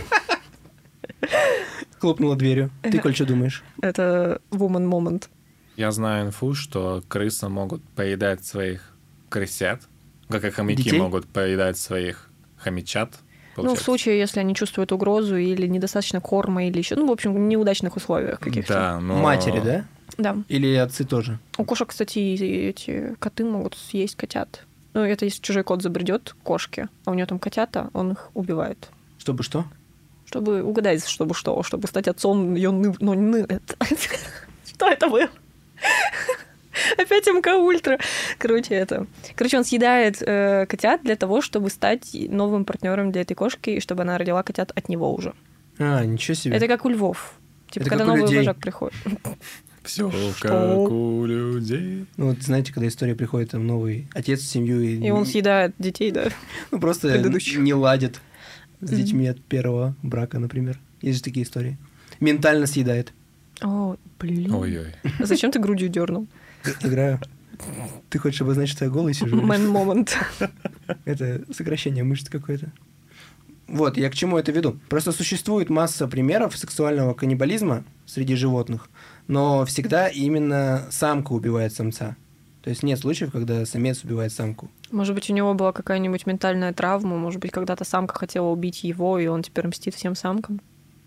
Speaker 2: Хлопнула дверью. Ты, Коль, что думаешь?
Speaker 4: Это woman moment.
Speaker 3: Я знаю инфу, что крысы могут поедать своих крысят, как и хомяки
Speaker 2: Детей?
Speaker 3: могут поедать своих хомячат.
Speaker 4: Ну, в
Speaker 3: получается.
Speaker 4: случае, если они чувствуют угрозу или недостаточно корма, или еще, ну, в общем, в неудачных условиях каких-то.
Speaker 3: Да, но...
Speaker 2: Матери, да?
Speaker 4: Да.
Speaker 2: Или отцы тоже?
Speaker 4: У кошек, кстати, эти коты могут съесть котят. Ну, это если чужой кот забредет к кошке, а у нее там котята, он их убивает.
Speaker 2: Чтобы что?
Speaker 4: Чтобы угадать, чтобы что, чтобы стать отцом ну, ны- это- Что это было? Опять МК Ультра. Короче, это... Короче, он съедает э, котят для того, чтобы стать новым партнером для этой кошки, и чтобы она родила котят от него уже.
Speaker 2: А, ничего себе.
Speaker 4: Это как у львов. Типа,
Speaker 2: Это
Speaker 4: когда новый
Speaker 2: людей.
Speaker 4: вожак приходит. [laughs]
Speaker 3: Все
Speaker 4: Что?
Speaker 3: как у людей.
Speaker 2: Ну, вот знаете, когда история приходит, там новый отец в семью и,
Speaker 4: И он съедает детей, да.
Speaker 2: ну, просто
Speaker 4: предыдущих.
Speaker 2: не ладит с детьми от первого брака, например. Есть же такие истории. Ментально съедает.
Speaker 4: О, блин.
Speaker 3: Ой-ой.
Speaker 4: А Зачем ты грудью дернул?
Speaker 2: Играю. Ты хочешь обозначить, что я голый сижу?
Speaker 4: Мэн момент. [laughs]
Speaker 2: Это сокращение мышц какое-то. Вот, я к чему это веду. Просто существует масса примеров сексуального каннибализма среди животных, но всегда именно самка убивает самца. То есть нет случаев, когда самец убивает самку.
Speaker 4: Может быть, у него была какая-нибудь ментальная травма, может быть, когда-то самка хотела убить его, и он теперь мстит всем самкам.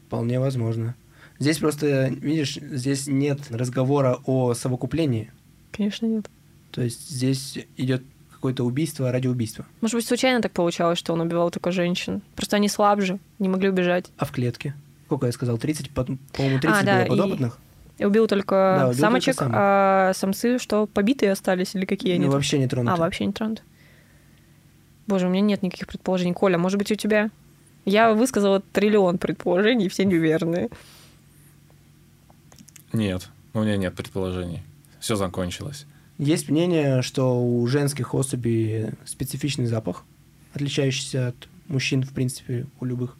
Speaker 2: Вполне возможно. Здесь просто, видишь, здесь нет разговора о совокуплении.
Speaker 4: Конечно, нет.
Speaker 2: То есть здесь идет какое-то убийство ради убийства.
Speaker 4: Может быть, случайно так получалось, что он убивал только женщин. Просто они слабже, не могли убежать.
Speaker 2: А в клетке? Сколько я сказал? 30, под- по-моему, 30
Speaker 4: А, да,
Speaker 2: было
Speaker 4: и-
Speaker 2: подопытных?
Speaker 4: И убил только
Speaker 2: Да, убил
Speaker 4: самочек,
Speaker 2: только самок.
Speaker 4: а самцы что, побитые остались или какие они?
Speaker 2: Ну, вообще не тронуты.
Speaker 4: А, вообще не тронуты. Боже, у меня нет никаких предположений. Коля, может быть, у тебя? Я высказала триллион предположений, все неверные.
Speaker 3: Нет, у меня нет предположений. Все закончилось.
Speaker 2: Есть мнение, что у женских особей специфичный запах, отличающийся от мужчин, в принципе, у любых.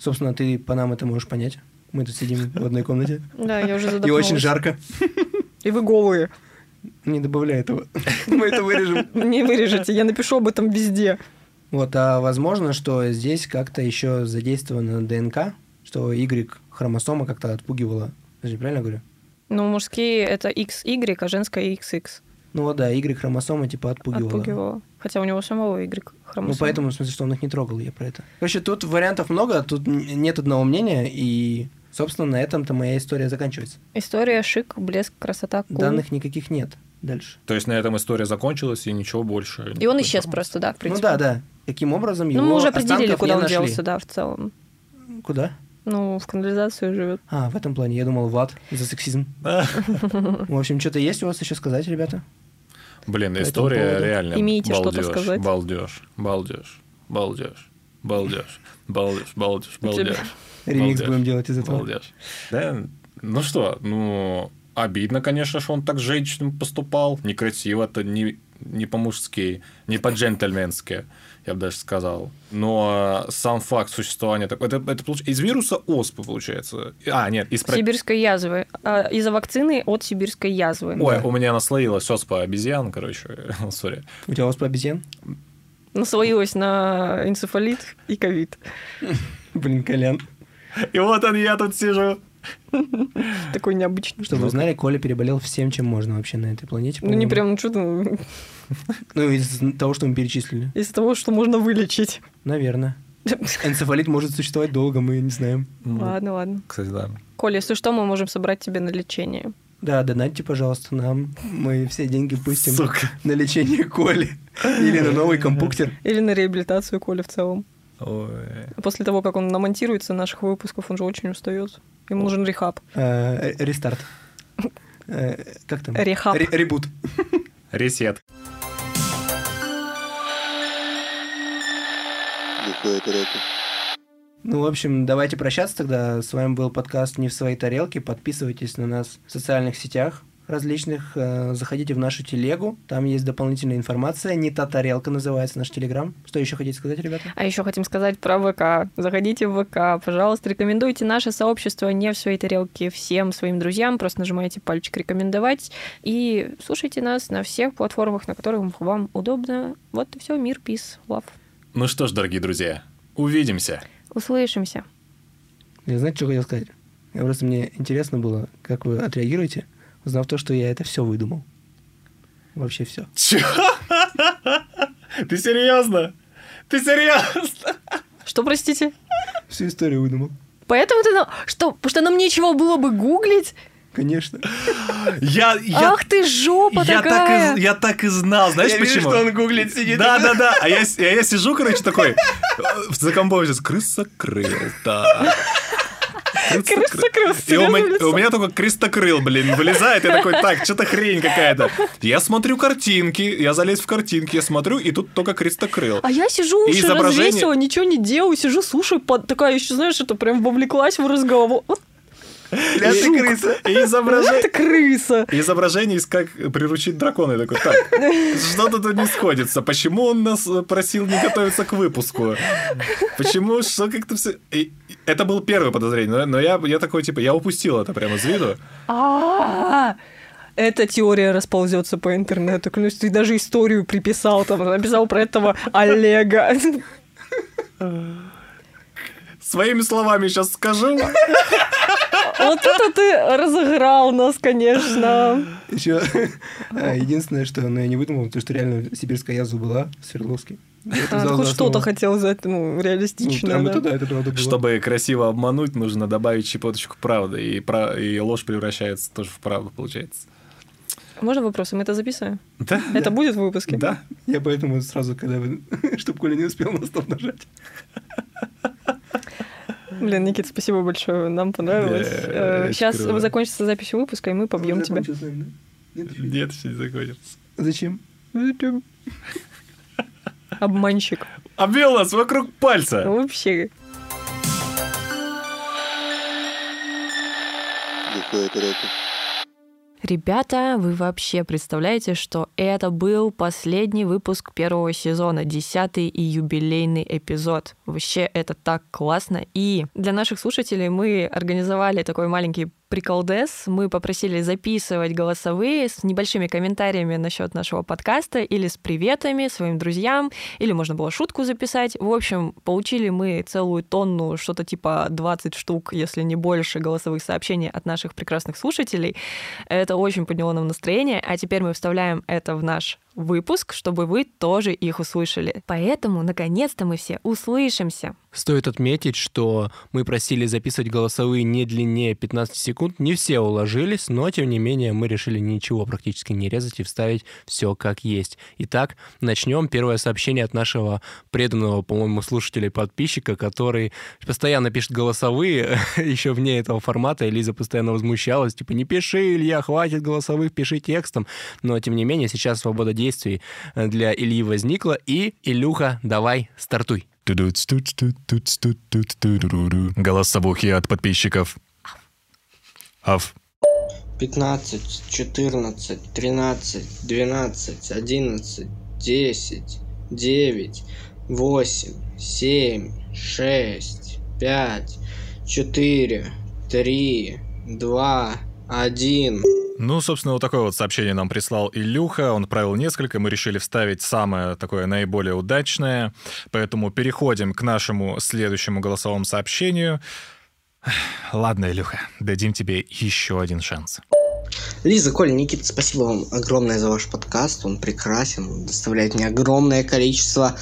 Speaker 2: Собственно, ты по нам это можешь понять. Мы тут сидим в одной комнате.
Speaker 4: Да, я уже
Speaker 2: И
Speaker 4: задохнулась.
Speaker 2: очень жарко.
Speaker 4: И вы голые.
Speaker 2: Не добавляй этого. [laughs] Мы это вырежем.
Speaker 4: Не вырежете, я напишу об этом везде.
Speaker 2: Вот, а возможно, что здесь как-то еще задействована ДНК, что Y-хромосома как-то отпугивала. Подожди, правильно говорю?
Speaker 4: Ну, мужские это XY, а женская XX.
Speaker 2: Ну вот да, Y-хромосома типа отпугивала.
Speaker 4: Отпугивала. Хотя у него самого Y хромосома.
Speaker 2: Ну, поэтому, в смысле, что он их не трогал, я про это. Короче, тут вариантов много, тут нет одного мнения, и, собственно, на этом-то моя история заканчивается.
Speaker 4: История шик, блеск, красота, кул.
Speaker 2: Данных никаких нет дальше.
Speaker 3: То есть на этом история закончилась, и ничего больше.
Speaker 4: И он исчез
Speaker 3: информации.
Speaker 4: просто, да, в
Speaker 2: Ну
Speaker 4: принципе.
Speaker 2: да, да. Каким образом его
Speaker 4: Ну, мы уже определили, куда он
Speaker 2: нашли.
Speaker 4: делся, да, в целом.
Speaker 2: Куда?
Speaker 4: Ну, в канализацию живет.
Speaker 2: А, в этом плане. Я думал, в ад за сексизм. [laughs] В общем, что-то есть у вас еще сказать, ребята?
Speaker 3: Блин, история реально
Speaker 4: Имеете что-то
Speaker 3: балдеж,
Speaker 4: сказать?
Speaker 3: Балдеж, балдеж, балдеж, балдеж, балдеж, балдеж, балдеж.
Speaker 2: Ремикс будем делать из этого.
Speaker 3: Балдеж. Да, ну что, ну, обидно, конечно, что он так с женщинам поступал. Некрасиво, это не, не по-мужски, не по-джентльменски, я бы даже сказал. Но сам факт существования... так- Это, это получ- из вируса оспы, получается. А, нет, из...
Speaker 4: Сибирской язвы. А, Из-за вакцины от сибирской язвы.
Speaker 3: Ой,
Speaker 2: Да.
Speaker 3: у меня наслоилась оспа обезьян, короче, [laughs] сори.
Speaker 2: У тебя оспа обезьян?
Speaker 4: Наслоилась на энцефалит и ковид.
Speaker 2: Блин, Колян.
Speaker 3: И вот он я тут сижу. [laughs]
Speaker 4: Такой необычный.
Speaker 2: Чтобы вы знали, Коля переболел всем, чем можно вообще на этой планете.
Speaker 4: Ну, не прям, ну, что там, [laughs]
Speaker 2: Ну, из того, что мы перечислили.
Speaker 4: из того, что можно вылечить.
Speaker 2: Наверное. [laughs] Энцефалит может существовать долго, мы не знаем.
Speaker 4: Ладно, ладно.
Speaker 3: Кстати, да.
Speaker 4: Коля, если что, мы можем собрать тебе на лечение.
Speaker 2: Да, донатьте, пожалуйста, нам. Мы все деньги пустим
Speaker 3: Сука.
Speaker 2: на лечение Коли. Или на новый компьютер.
Speaker 4: Или на реабилитацию Коли в целом.
Speaker 3: Ой.
Speaker 4: После того, как он намонтируется наших выпусков, он же очень устает. Ему нужен рехаб.
Speaker 2: Э, Рестарт. Э, Как там?
Speaker 4: Рехаб.
Speaker 2: Ре- Ребут.
Speaker 3: Ресет.
Speaker 2: Ну, в общем, давайте прощаться тогда. С вами был подкаст «Не в своей тарелке». Подписывайтесь на нас в социальных сетях различных. Э, Заходите в нашу телегу. Там есть дополнительная информация. «Не та тарелка» называется наш телеграм. Что еще хотите сказать, ребята?
Speaker 4: А еще хотим сказать про ВК. Заходите в ВК, пожалуйста, рекомендуйте наше сообщество не в своей тарелке всем своим друзьям. Просто нажимайте пальчик рекомендовать и слушайте нас на всех платформах, на которых вам удобно. Вот и все. Мир, пис, лав.
Speaker 3: Ну что ж, дорогие друзья, увидимся.
Speaker 4: Услышимся.
Speaker 2: Я знаете, что хотел сказать? Я просто мне интересно было, как вы отреагируете, узнав то, что я это все выдумал. Вообще все.
Speaker 3: Чё? Ты серьезно? Ты серьезно?
Speaker 4: Что, простите?
Speaker 2: Всю историю выдумал.
Speaker 4: Поэтому ты. Что? Потому что нам нечего было бы гуглить?
Speaker 2: Конечно.
Speaker 3: Я, я,
Speaker 4: Ах ты жопа
Speaker 3: я,
Speaker 4: такая!
Speaker 3: так и, я так и знал, знаешь
Speaker 2: я
Speaker 3: почему?
Speaker 2: вижу, что он гуглит, сидит.
Speaker 3: Да, да, да. А я, с- а я сижу, короче, такой, э, за компом сейчас, крысокрыл, да.
Speaker 4: Крысокрыл,
Speaker 3: И у, меня-
Speaker 4: лицо?
Speaker 3: у меня только крестокрыл, блин, вылезает. Я такой, так, что-то хрень какая-то. Я смотрю картинки, я залез в картинки, я смотрю, и тут только крестокрыл.
Speaker 4: А я сижу, уши
Speaker 3: изображение-
Speaker 4: развесила, ничего не делаю, сижу, слушаю, под... такая еще, знаешь, это прям вовлеклась в разговор.
Speaker 2: Ля ты крыса.
Speaker 3: И
Speaker 4: это
Speaker 3: изображение...
Speaker 4: крыса.
Speaker 3: Изображение из как приручить дракона. Я такой, так, что-то тут не сходится. Почему он нас э, просил не готовиться к выпуску? Почему, что как-то все... И Это было первое подозрение, но, но я, я такой, типа, я упустил это прямо из виду.
Speaker 4: А, Эта теория расползется по интернету. Клянусь, ты даже историю приписал, там, написал про этого Олега.
Speaker 3: Своими словами сейчас скажу.
Speaker 4: Вот это ты разыграл нас, конечно.
Speaker 2: Еще единственное, что ну, я не выдумал, то, что реально сибирская язва была в Свердловске. Это
Speaker 4: А, хоть что-то хотел взять, ну,
Speaker 2: Ну,
Speaker 4: реалистично,
Speaker 2: там
Speaker 4: да.
Speaker 2: это да, это правда было.
Speaker 3: Чтобы красиво обмануть, нужно добавить щепоточку правды. И, пра- и ложь превращается тоже в правду, получается.
Speaker 4: Можно вопросы? Мы это записываем?
Speaker 3: Да?
Speaker 4: Это будет в выпуске?
Speaker 3: Да.
Speaker 2: Я поэтому сразу, когда вы... [laughs] Чтоб Коля не успел на стоп нажать.
Speaker 4: Блин, Никит, спасибо большое, нам понравилось.
Speaker 3: Да, очень
Speaker 4: Сейчас
Speaker 3: круто.
Speaker 4: закончится запись выпуска, и мы побьем тебя.
Speaker 2: да? Нет, нет.
Speaker 3: Еще не закончится.
Speaker 2: Зачем?
Speaker 4: Обманщик.
Speaker 3: Обвел нас вокруг пальца.
Speaker 4: Вообще. Ребята, вы вообще представляете, что это был последний выпуск первого сезона, десятый и юбилейный эпизод. Вообще это так классно. И для наших слушателей мы организовали такой маленький приколдес. Мы попросили записывать голосовые с небольшими комментариями насчет нашего подкаста или с приветами своим друзьям, или можно было шутку записать. В общем, получили мы целую тонну, что-то типа 20 штук, если не больше, голосовых сообщений от наших прекрасных слушателей. Это очень подняло нам настроение, а теперь мы вставляем это в наш выпуск, чтобы вы тоже их услышали. Поэтому, наконец-то, мы все услышимся.
Speaker 2: Стоит отметить, что мы просили записывать голосовые не длиннее 15 секунд. Не все уложились, но, тем не менее, мы решили ничего практически не резать и вставить все как есть. Итак, начнем. Первое сообщение от нашего преданного, по-моему, слушателя и подписчика, который постоянно пишет голосовые, [laughs] еще вне этого формата. Элиза постоянно возмущалась, типа, не пиши, Илья, хватит голосовых, пиши текстом. Но, тем не менее, сейчас свобода действий э, для Ильи возникла. И, Илюха, давай, стартуй.
Speaker 3: Голосовухи от подписчиков. Ав.
Speaker 7: 15, 14, 13, 12, 11, 10, 9, 8, 7, 6, 5, 4, 3, 2, 1.
Speaker 3: Ну, собственно, вот такое вот сообщение нам прислал Илюха. Он отправил несколько, мы решили вставить самое такое наиболее удачное. Поэтому переходим к нашему следующему голосовому сообщению. [sighs]
Speaker 5: Ладно, Илюха, дадим тебе еще один шанс.
Speaker 7: Лиза, Коля, Никита, спасибо вам огромное за ваш подкаст. Он прекрасен, он доставляет мне огромное количество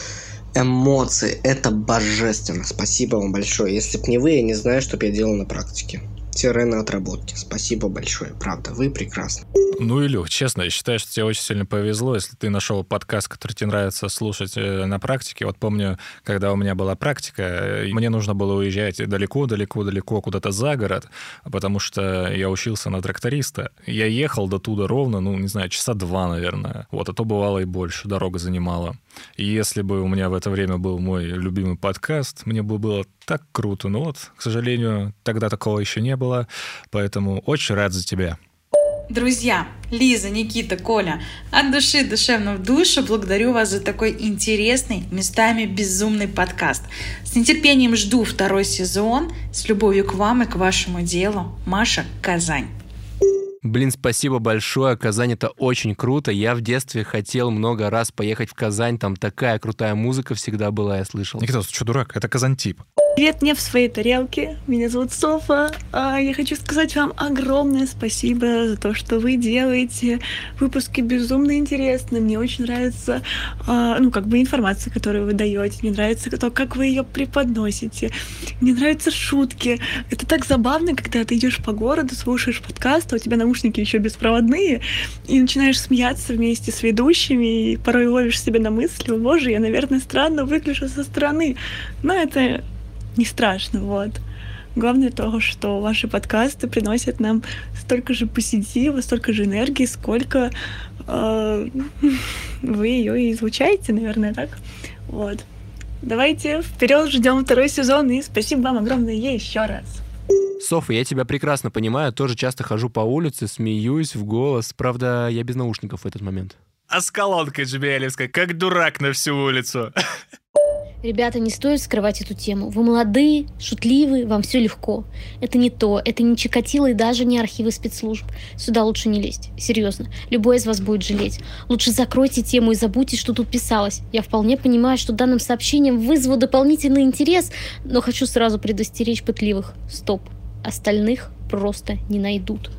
Speaker 7: эмоций. Это божественно. Спасибо вам большое. Если бы не вы, я не знаю, что бы я делал на практике. Тире на отработке. Спасибо большое. Правда, вы прекрасны.
Speaker 5: Ну, Илюх, честно, я считаю, что тебе очень сильно повезло, если ты нашел подкаст, который тебе нравится слушать э, на практике. Вот помню, когда у меня была практика, э, мне нужно было уезжать далеко-далеко-далеко куда-то за город, потому что я учился на тракториста. Я ехал до туда ровно, ну, не знаю, часа два, наверное. Вот, а то бывало и больше, дорога занимала. И если бы у меня в это время был мой любимый подкаст, мне бы было так круто. Но вот, к сожалению, тогда такого еще не было, поэтому очень рад за тебя.
Speaker 8: Друзья, Лиза, Никита, Коля, от души, душевно в душу благодарю вас за такой интересный, местами безумный подкаст. С нетерпением жду второй сезон. С любовью к вам и к вашему делу. Маша, Казань.
Speaker 2: Блин, спасибо большое. Казань это очень круто. Я в детстве хотел много раз поехать в Казань. Там такая крутая музыка всегда была, я слышал.
Speaker 5: Никита, ты что, дурак? Это Казантип.
Speaker 9: Привет, не в своей тарелке. Меня зовут Софа. А, Я хочу сказать вам огромное спасибо за то, что вы делаете выпуски безумно интересные. Мне очень нравится, а, ну, как бы информация, которую вы даете. Мне нравится то, как вы ее преподносите. Мне нравятся шутки. Это так забавно, когда ты идешь по городу, слушаешь подкаст, а у тебя наушники еще беспроводные, и начинаешь смеяться вместе с ведущими, и порой ловишь себя на мысли, «О, боже, я, наверное, странно выгляжу со стороны. Но это не страшно, вот. Главное то, что ваши подкасты приносят нам столько же позитива, столько же энергии, сколько э, [laughs] вы ее и излучаете, наверное, так. Вот. Давайте вперед ждем второй сезон и спасибо вам огромное еще раз.
Speaker 2: Софа, я тебя прекрасно понимаю. Тоже часто хожу по улице, смеюсь в голос. Правда, я без наушников в этот момент.
Speaker 5: А с колонкой Джебелевской, как дурак на всю улицу. [laughs]
Speaker 10: Ребята, не стоит скрывать эту тему. Вы молодые, шутливые, вам все легко. Это не то, это не Чикатило и даже не архивы спецслужб. Сюда лучше не лезть. Серьезно. Любой из вас будет жалеть. Лучше закройте тему и забудьте, что тут писалось. Я вполне понимаю, что данным сообщением вызову дополнительный интерес, но хочу сразу предостеречь пытливых. Стоп. Остальных просто не найдут.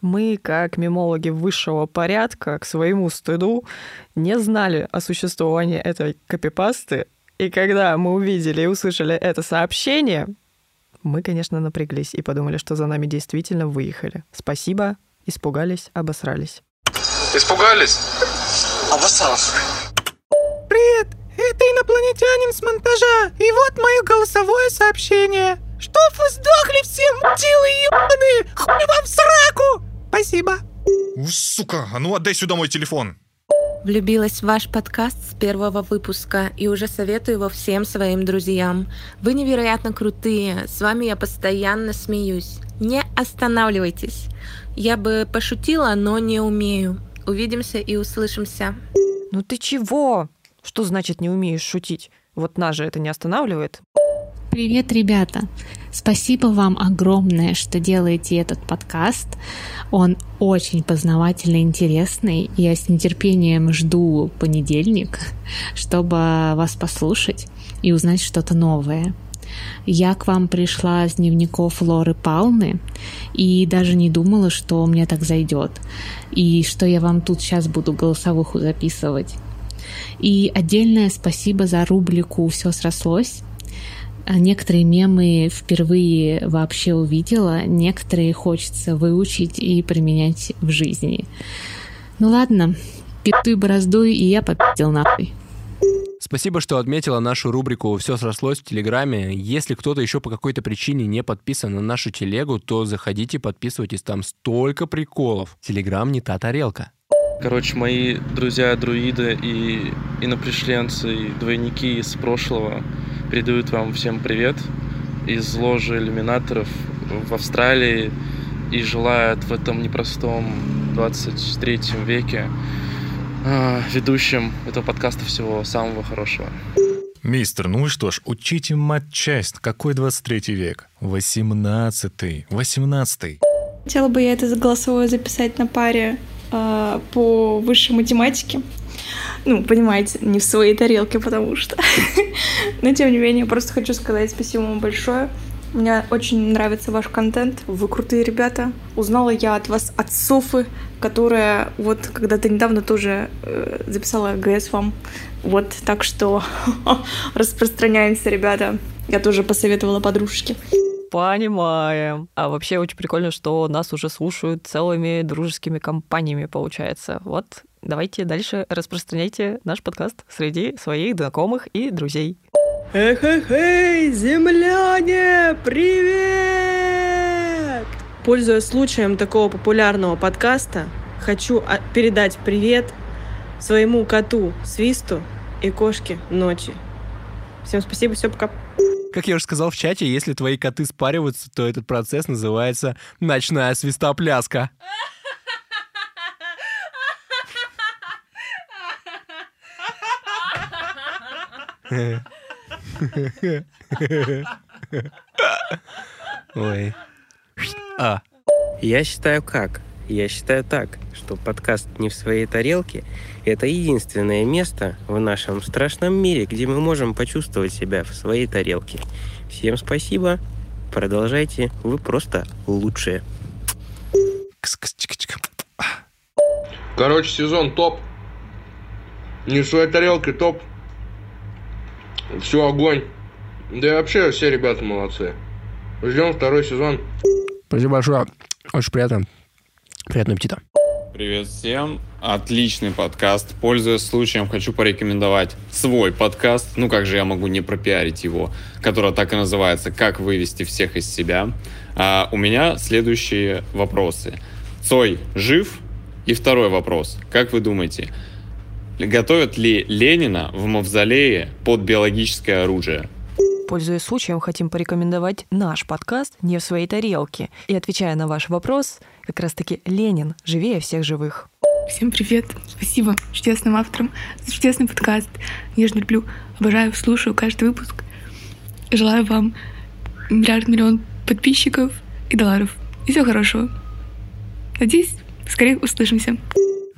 Speaker 4: Мы, как мемологи высшего порядка, к своему стыду, не знали о существовании этой копипасты. И когда мы увидели и услышали это сообщение, мы, конечно, напряглись и подумали, что за нами действительно выехали. Спасибо, испугались, обосрались.
Speaker 11: Испугались?
Speaker 7: Обоссался.
Speaker 12: Привет, это инопланетянин с монтажа. И вот мое голосовое сообщение. Чтоб вы сдохли все, мудилы ебаные! Хуй вам в сраку! Спасибо.
Speaker 5: У, сука, а ну отдай сюда мой телефон.
Speaker 13: Влюбилась в ваш подкаст с первого выпуска и уже советую его всем своим друзьям. Вы невероятно крутые, с вами я постоянно смеюсь. Не останавливайтесь. Я бы пошутила, но не умею. Увидимся и услышимся.
Speaker 4: Ну ты чего? Что значит не умеешь шутить? Вот нас же это не останавливает.
Speaker 14: Привет, ребята! Спасибо вам огромное, что делаете этот подкаст. Он очень познавательный, интересный. Я с нетерпением жду понедельник, чтобы вас послушать и узнать что-то новое. Я к вам пришла с дневников Лоры Палны и даже не думала, что мне так зайдет. И что я вам тут сейчас буду голосовуху записывать. И отдельное спасибо за рубрику «Все срослось». А Некоторые мемы впервые вообще увидела, некоторые хочется выучить и применять в жизни. Ну ладно, питуй бороздуй, и я попил нахуй.
Speaker 2: Спасибо, что отметила нашу рубрику «Все срослось» в Телеграме. Если кто-то еще по какой-то причине не подписан на нашу телегу, то заходите, подписывайтесь, там столько приколов. Телеграм не та тарелка.
Speaker 15: Короче, мои друзья-друиды и инопришленцы, и двойники из прошлого передают вам всем привет из ложи иллюминаторов в Австралии и желают в этом непростом 23 веке а, ведущим этого подкаста всего самого хорошего.
Speaker 5: Мистер, ну и что ж, учите матчасть. Какой 23 век? 18 18
Speaker 9: Хотела бы я это голосовое записать на паре э, по высшей математике. Ну, понимаете, не в своей тарелке, потому что. [laughs] Но, тем не менее, просто хочу сказать спасибо вам большое. Мне очень нравится ваш контент. Вы крутые ребята. Узнала я от вас от Софы, которая вот когда-то недавно тоже э, записала ГС вам. Вот, так что [laughs] распространяемся, ребята. Я тоже посоветовала подружке.
Speaker 4: Понимаем. А вообще очень прикольно, что нас уже слушают целыми дружескими компаниями, получается. Вот, давайте дальше распространяйте наш подкаст среди своих знакомых и друзей.
Speaker 11: Эх, эх, эй, земляне, привет! Пользуясь случаем такого популярного подкаста, хочу а, передать привет своему коту Свисту и кошке Ночи. Всем спасибо, все, пока.
Speaker 2: Как я уже сказал в чате, если твои коты спариваются, то этот процесс называется ночная свистопляска.
Speaker 16: Ой.
Speaker 2: А.
Speaker 16: Я считаю как? Я считаю так, что подкаст «Не в своей тарелке» — это единственное место в нашем страшном мире, где мы можем почувствовать себя в своей тарелке. Всем спасибо. Продолжайте. Вы просто лучшие.
Speaker 17: Короче, сезон топ. Не в своей тарелке топ. Все огонь. Да и вообще все ребята молодцы. Ждем второй сезон.
Speaker 2: Спасибо большое. Очень приятно. Приятного аппетита.
Speaker 18: Привет всем. Отличный подкаст. Пользуясь случаем, хочу порекомендовать свой подкаст. Ну, как же я могу не пропиарить его, который так и называется «Как вывести всех из себя». А, у меня следующие вопросы. Цой жив? И второй вопрос. Как вы думаете, готовят ли Ленина в мавзолее под биологическое оружие?
Speaker 4: Пользуясь случаем, хотим порекомендовать наш подкаст «Не в своей тарелке». И отвечая на ваш вопрос, как раз-таки Ленин живее всех живых.
Speaker 19: Всем привет! Спасибо чудесным авторам за чудесный подкаст. Нежно люблю, обожаю, слушаю каждый выпуск. Желаю вам миллиард миллион подписчиков и долларов. И всего хорошего. Надеюсь, скорее услышимся.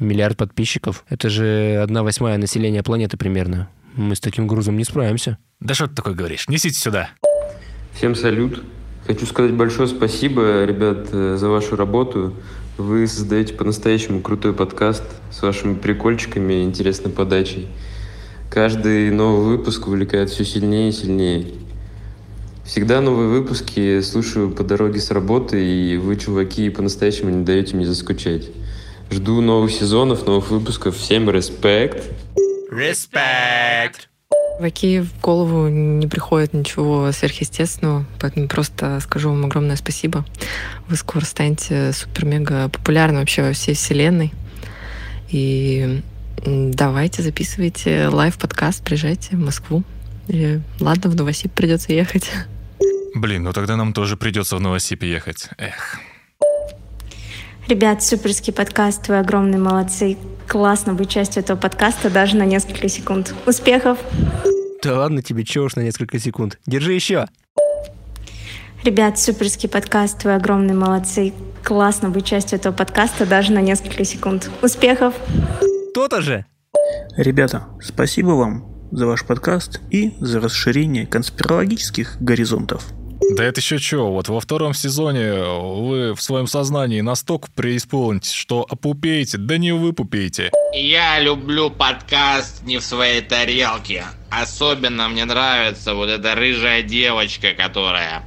Speaker 2: Миллиард подписчиков. Это же одна восьмая населения планеты примерно. Мы с таким грузом не справимся.
Speaker 5: Да что ты такое говоришь? Несите сюда.
Speaker 20: Всем салют. Хочу сказать большое спасибо, ребят, э, за вашу работу. Вы создаете по-настоящему крутой подкаст с вашими прикольчиками и интересной подачей. Каждый новый выпуск увлекает все сильнее и сильнее. Всегда новые выпуски слушаю по дороге с работы, и вы, чуваки, по-настоящему не даете мне заскучать. Жду новых сезонов, новых выпусков. Всем респект!
Speaker 5: Респект!
Speaker 21: В Оки в голову не приходит ничего сверхъестественного, поэтому просто скажу вам огромное спасибо. Вы скоро станете супер-мега популярны вообще во всей вселенной. И давайте записывайте лайв-подкаст, приезжайте в Москву. Или, ладно, в Новосиб придется ехать.
Speaker 5: Блин, ну тогда нам тоже придется в Новосиб ехать. Эх.
Speaker 22: Ребят, суперский подкаст, вы огромные молодцы. Классно быть частью этого подкаста даже на несколько секунд. Успехов!
Speaker 2: Да ладно тебе, чего уж на несколько секунд. Держи еще.
Speaker 22: Ребят, суперский подкаст, вы огромные молодцы. Классно быть частью этого подкаста даже на несколько секунд. Успехов!
Speaker 2: То-то же!
Speaker 23: Ребята, спасибо вам за ваш подкаст и за расширение конспирологических горизонтов.
Speaker 5: Да это еще что, вот во втором сезоне вы в своем сознании настолько преисполнитесь, что опупеете, да не выпупеете.
Speaker 24: Я люблю подкаст «Не в своей тарелке». Особенно мне нравится вот эта рыжая девочка, которая...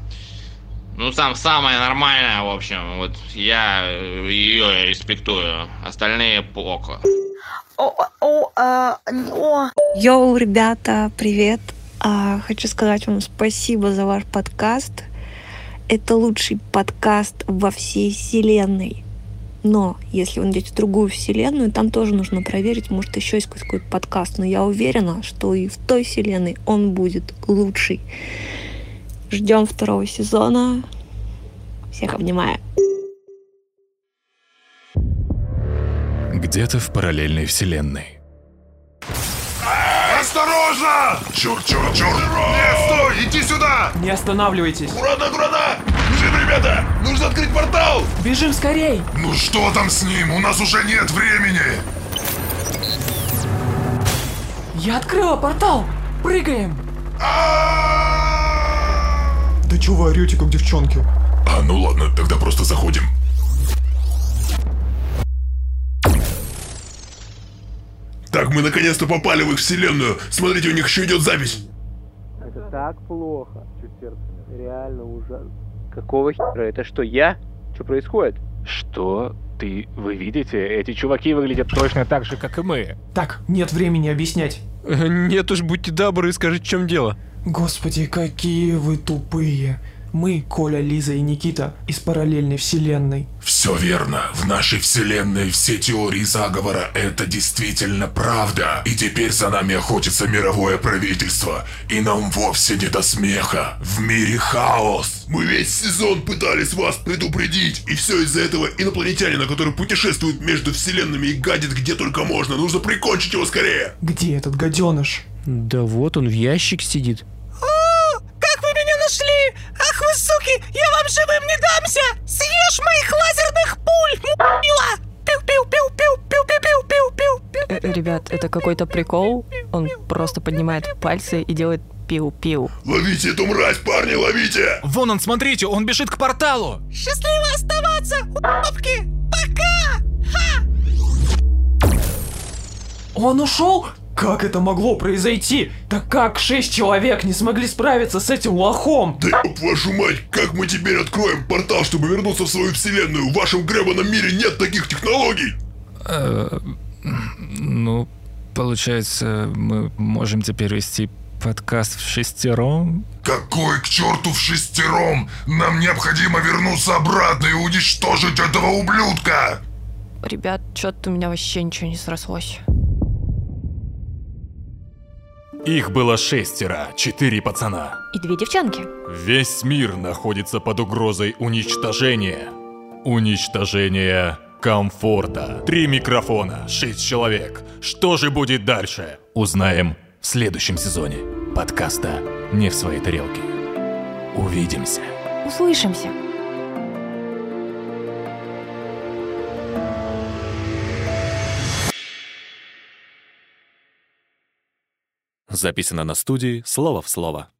Speaker 24: Ну, сам самая нормальная, в общем. Вот я ее респектую. Остальные плохо.
Speaker 9: Йоу, ребята, привет. А, хочу сказать вам спасибо за ваш подкаст. Это лучший подкаст во всей вселенной. Но если вы найдете другую вселенную, там тоже нужно проверить, может еще есть какой-то подкаст. Но я уверена, что и в той вселенной он будет лучший. Ждем второго сезона. Всех обнимаю.
Speaker 5: Где-то в параллельной вселенной.
Speaker 25: Осторожно! Черт, черт, черт! Нет, стой! Иди сюда!
Speaker 26: Не останавливайтесь.
Speaker 25: Аккуратно, аккуратно! Бежим, ребята! Нужно открыть портал!
Speaker 26: Бежим скорей!
Speaker 25: Ну что там с ним? У нас уже нет времени!
Speaker 26: Я открыла портал! Прыгаем! Да чё вы орете, как девчонки?
Speaker 25: А, ну ладно, тогда просто заходим. Мы наконец-то попали в их вселенную. Смотрите, у них еще идет запись.
Speaker 2: Это так плохо. Чуть сердце Реально ужасно. Какого хера? Это что, я? Что происходит?
Speaker 27: Что? Ты... Вы видите? Эти чуваки выглядят точно так же, как и мы.
Speaker 26: Так, нет времени объяснять.
Speaker 28: Нет уж, будьте добры, скажите, в чем дело.
Speaker 26: Господи, какие вы тупые. Мы, Коля, Лиза и Никита, из параллельной вселенной.
Speaker 25: Все верно. В нашей вселенной все теории заговора — это действительно правда. И теперь за нами охотится мировое правительство. И нам вовсе не до смеха. В мире хаос. Мы весь сезон пытались вас предупредить. И все из-за этого инопланетянина, который путешествует между вселенными и гадит где только можно. Нужно прикончить его скорее.
Speaker 26: Где этот гаденыш?
Speaker 2: Да вот он в ящик сидит.
Speaker 12: Как вы меня нашли? Ах вы суки, я вам живым не дамся! Съешь моих лазерных пуль, мила!
Speaker 4: Э, Ребят, это какой-то прикол. Он просто поднимает пальцы и делает пиу-пиу.
Speaker 25: Ловите эту мразь, парни, ловите!
Speaker 27: Вон он, смотрите, он бежит к порталу.
Speaker 12: Счастливо оставаться, у***вки! Пока!
Speaker 26: Он ушел? Как это могло произойти? Так как шесть человек не смогли справиться с этим лохом?
Speaker 25: Да ёб вашу мать, как мы теперь откроем портал, чтобы вернуться в свою вселенную? В вашем гребаном мире нет таких технологий!
Speaker 5: Э, Ну, получается, мы можем теперь вести подкаст в шестером?
Speaker 25: Какой к черту в шестером? Нам необходимо вернуться обратно и уничтожить этого ублюдка!
Speaker 4: Ребят, что-то у меня вообще ничего не срослось.
Speaker 29: Их было шестеро, четыре пацана.
Speaker 4: И две девчонки.
Speaker 29: Весь мир находится под угрозой уничтожения. Уничтожения комфорта. Три микрофона, шесть человек. Что же будет дальше? Узнаем в следующем сезоне подкаста «Не в своей тарелке». Увидимся.
Speaker 4: Услышимся.
Speaker 29: Записано на студии «Слово в слово».